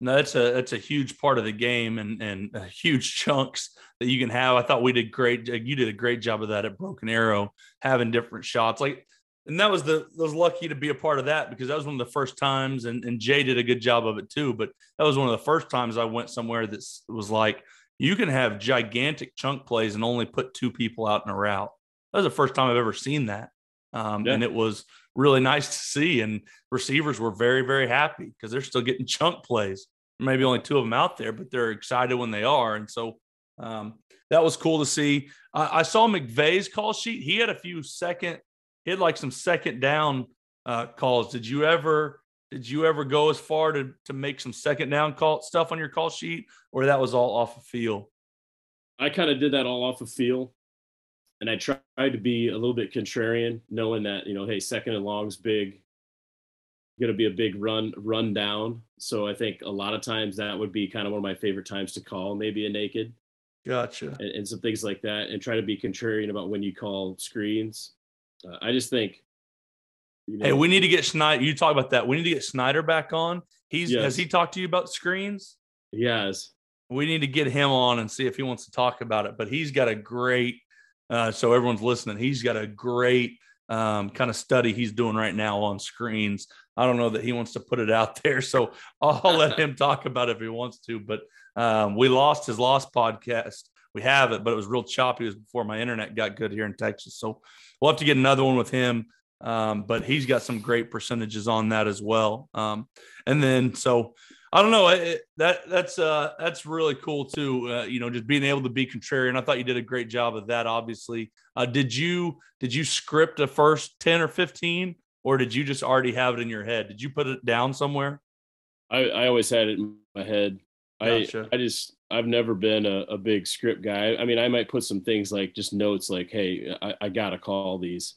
no, that's a that's a huge part of the game and and <laughs> huge chunks that you can have. I thought we did great. You did a great job of that at Broken Arrow, having different shots. Like, and that was the I was lucky to be a part of that because that was one of the first times, and and Jay did a good job of it too. But that was one of the first times I went somewhere that was like you can have gigantic chunk plays and only put two people out in a route. That was the first time I've ever seen that, um, yeah. and it was really nice to see. And receivers were very, very happy because they're still getting chunk plays. Maybe only two of them out there, but they're excited when they are. And so um, that was cool to see. I saw McVay's call sheet. He had a few second, had like some second down uh, calls. Did you ever? did you ever go as far to to make some second down call stuff on your call sheet, or that was all off the feel? I kind of did that all off the feel, and I tried to be a little bit contrarian, knowing that you know, hey, second and long's big, going to be a big run run down. So I think a lot of times that would be kind of one of my favorite times to call, maybe a naked. Gotcha. And, and some things like that, and try to be contrarian about when you call screens. Uh, I just think. You know, hey, we need to get Snyder. You talk about that. We need to get Snyder back on. He's yes. has he talked to you about screens? Yes. We need to get him on and see if he wants to talk about it. But he's got a great. Uh, so everyone's listening. He's got a great um, kind of study he's doing right now on screens. I don't know that he wants to put it out <laughs> there, so I'll let <laughs> him talk about it if he wants to. But um, we lost his lost podcast. We have it, but it was real choppy. It was before my internet got good here in Texas, so we'll have to get another one with him. Um, but he's got some great percentages on that as well. Um, and then so I don't know. It, that that's uh, that's really cool too. Uh, you know, just being able to be contrarian. I thought you did a great job of that. Obviously, uh, did you did you script a first ten or fifteen, or did you just already have it in your head? Did you put it down somewhere? I, I always had it in my head. Gotcha. I I just I've never been a, a, big script guy. I mean, I might put some things like just notes like, hey, I, I gotta call these.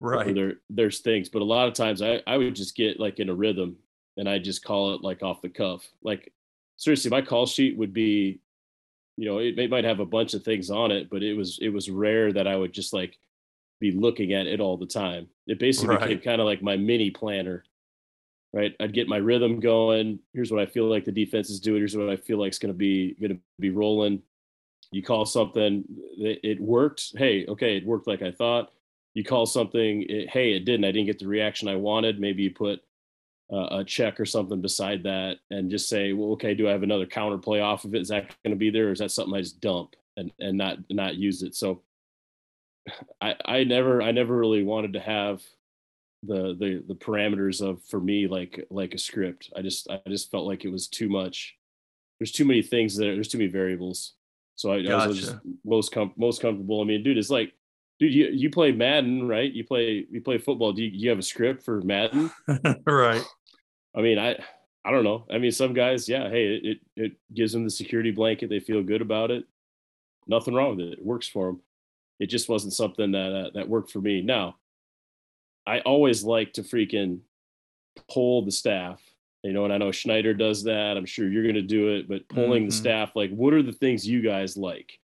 Right. There, there's things, but a lot of times I, I would just get like in a rhythm and I just call it like off the cuff. Like seriously, my call sheet would be, you know, it, it might have a bunch of things on it, but it was it was rare that I would just like be looking at it all the time. It basically right. became kind of like my mini planner. Right. I'd get my rhythm going. Here's what I feel like the defense is doing. Here's what I feel like is going to be going to be rolling. You call something, it worked. Hey, okay, it worked like I thought. You call something, it, hey, it didn't. I didn't get the reaction I wanted. Maybe you put uh, a check or something beside that and just say, well, okay, do I have another counter play off of it? Is that going to be there, or is that something I just dump and and not not use it? So I I never I never really wanted to have the the the parameters of for me like like a script. I just I just felt like it was too much. There's too many things there. There's too many variables. So I, gotcha. I was just most com- most comfortable. I mean, dude, it's like dude, you, you play Madden, right? You play you play football. Do you, you have a script for Madden? <laughs> right. I mean, I I don't know. I mean, some guys, yeah, hey, it, it gives them the security blanket. They feel good about it. Nothing wrong with it. It works for them. It just wasn't something that uh, that worked for me. Now, I always like to freaking pull the staff. You know, and I know Schneider does that. I'm sure you're going to do it, but pulling mm-hmm. the staff, like, what are the things you guys like?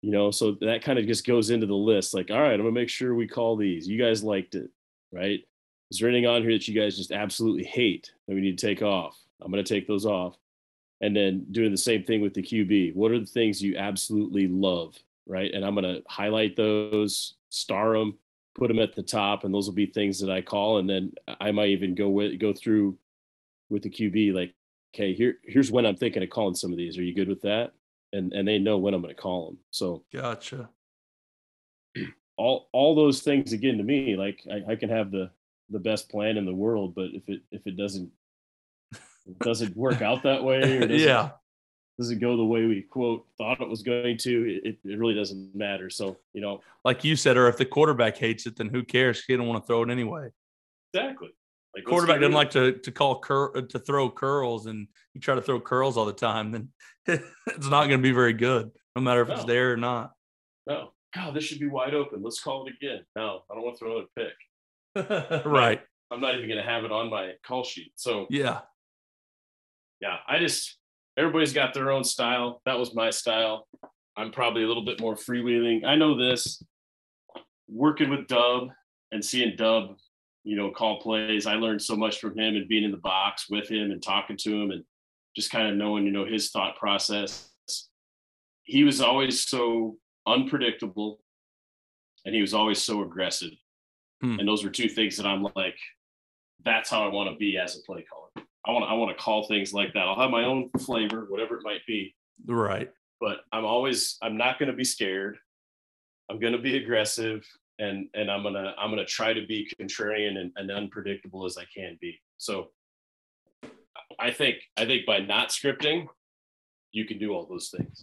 You know, so that kind of just goes into the list. Like, all right, I'm gonna make sure we call these. You guys liked it, right? Is there anything on here that you guys just absolutely hate that we need to take off? I'm going to take those off. And then doing the same thing with the QB. What are the things you absolutely love? Right. And I'm going to highlight those, star them, put them at the top. And those will be things that I call. And then I might even go with, go through with the QB, like, okay, here, here's when I'm thinking of calling some of these. Are you good with that? And, and they know when I'm going to call them. So, gotcha. <clears throat> All, all those things again to me, like I, I can have the, the best plan in the world, but if it if it doesn't doesn't work out that way, or <laughs> doesn't, go the way we quote thought it was going to, it, it really doesn't matter. So you know, like you said, or if the quarterback hates it, then who cares? He don't want to throw it anyway. Exactly. Like quarterback doesn't like to to call cur- uh, to throw curls, and you try to throw curls all the time, then <laughs> it's not going to be very good, no matter if no. it's there or not. No. God, this should be wide open. Let's call it again. No, I don't want to throw a pick. <laughs> <laughs> right. I'm not even going to have it on my call sheet. So, yeah. Yeah. I just, everybody's got their own style. That was my style. I'm probably a little bit more freewheeling. I know this working with Dub and seeing Dub, you know, call plays. I learned so much from him and being in the box with him and talking to him and just kind of knowing, you know, his thought process. He was always so unpredictable and he was always so aggressive. Hmm. And those were two things that I'm like, that's how I want to be as a play caller. I want to, I want to call things like that. I'll have my own flavor, whatever it might be. Right. But I'm always, I'm not going to be scared. I'm going to be aggressive and, and I'm going to, I'm going to try to be contrarian and, and unpredictable as I can be. So I think, I think by not scripting, you can do all those things.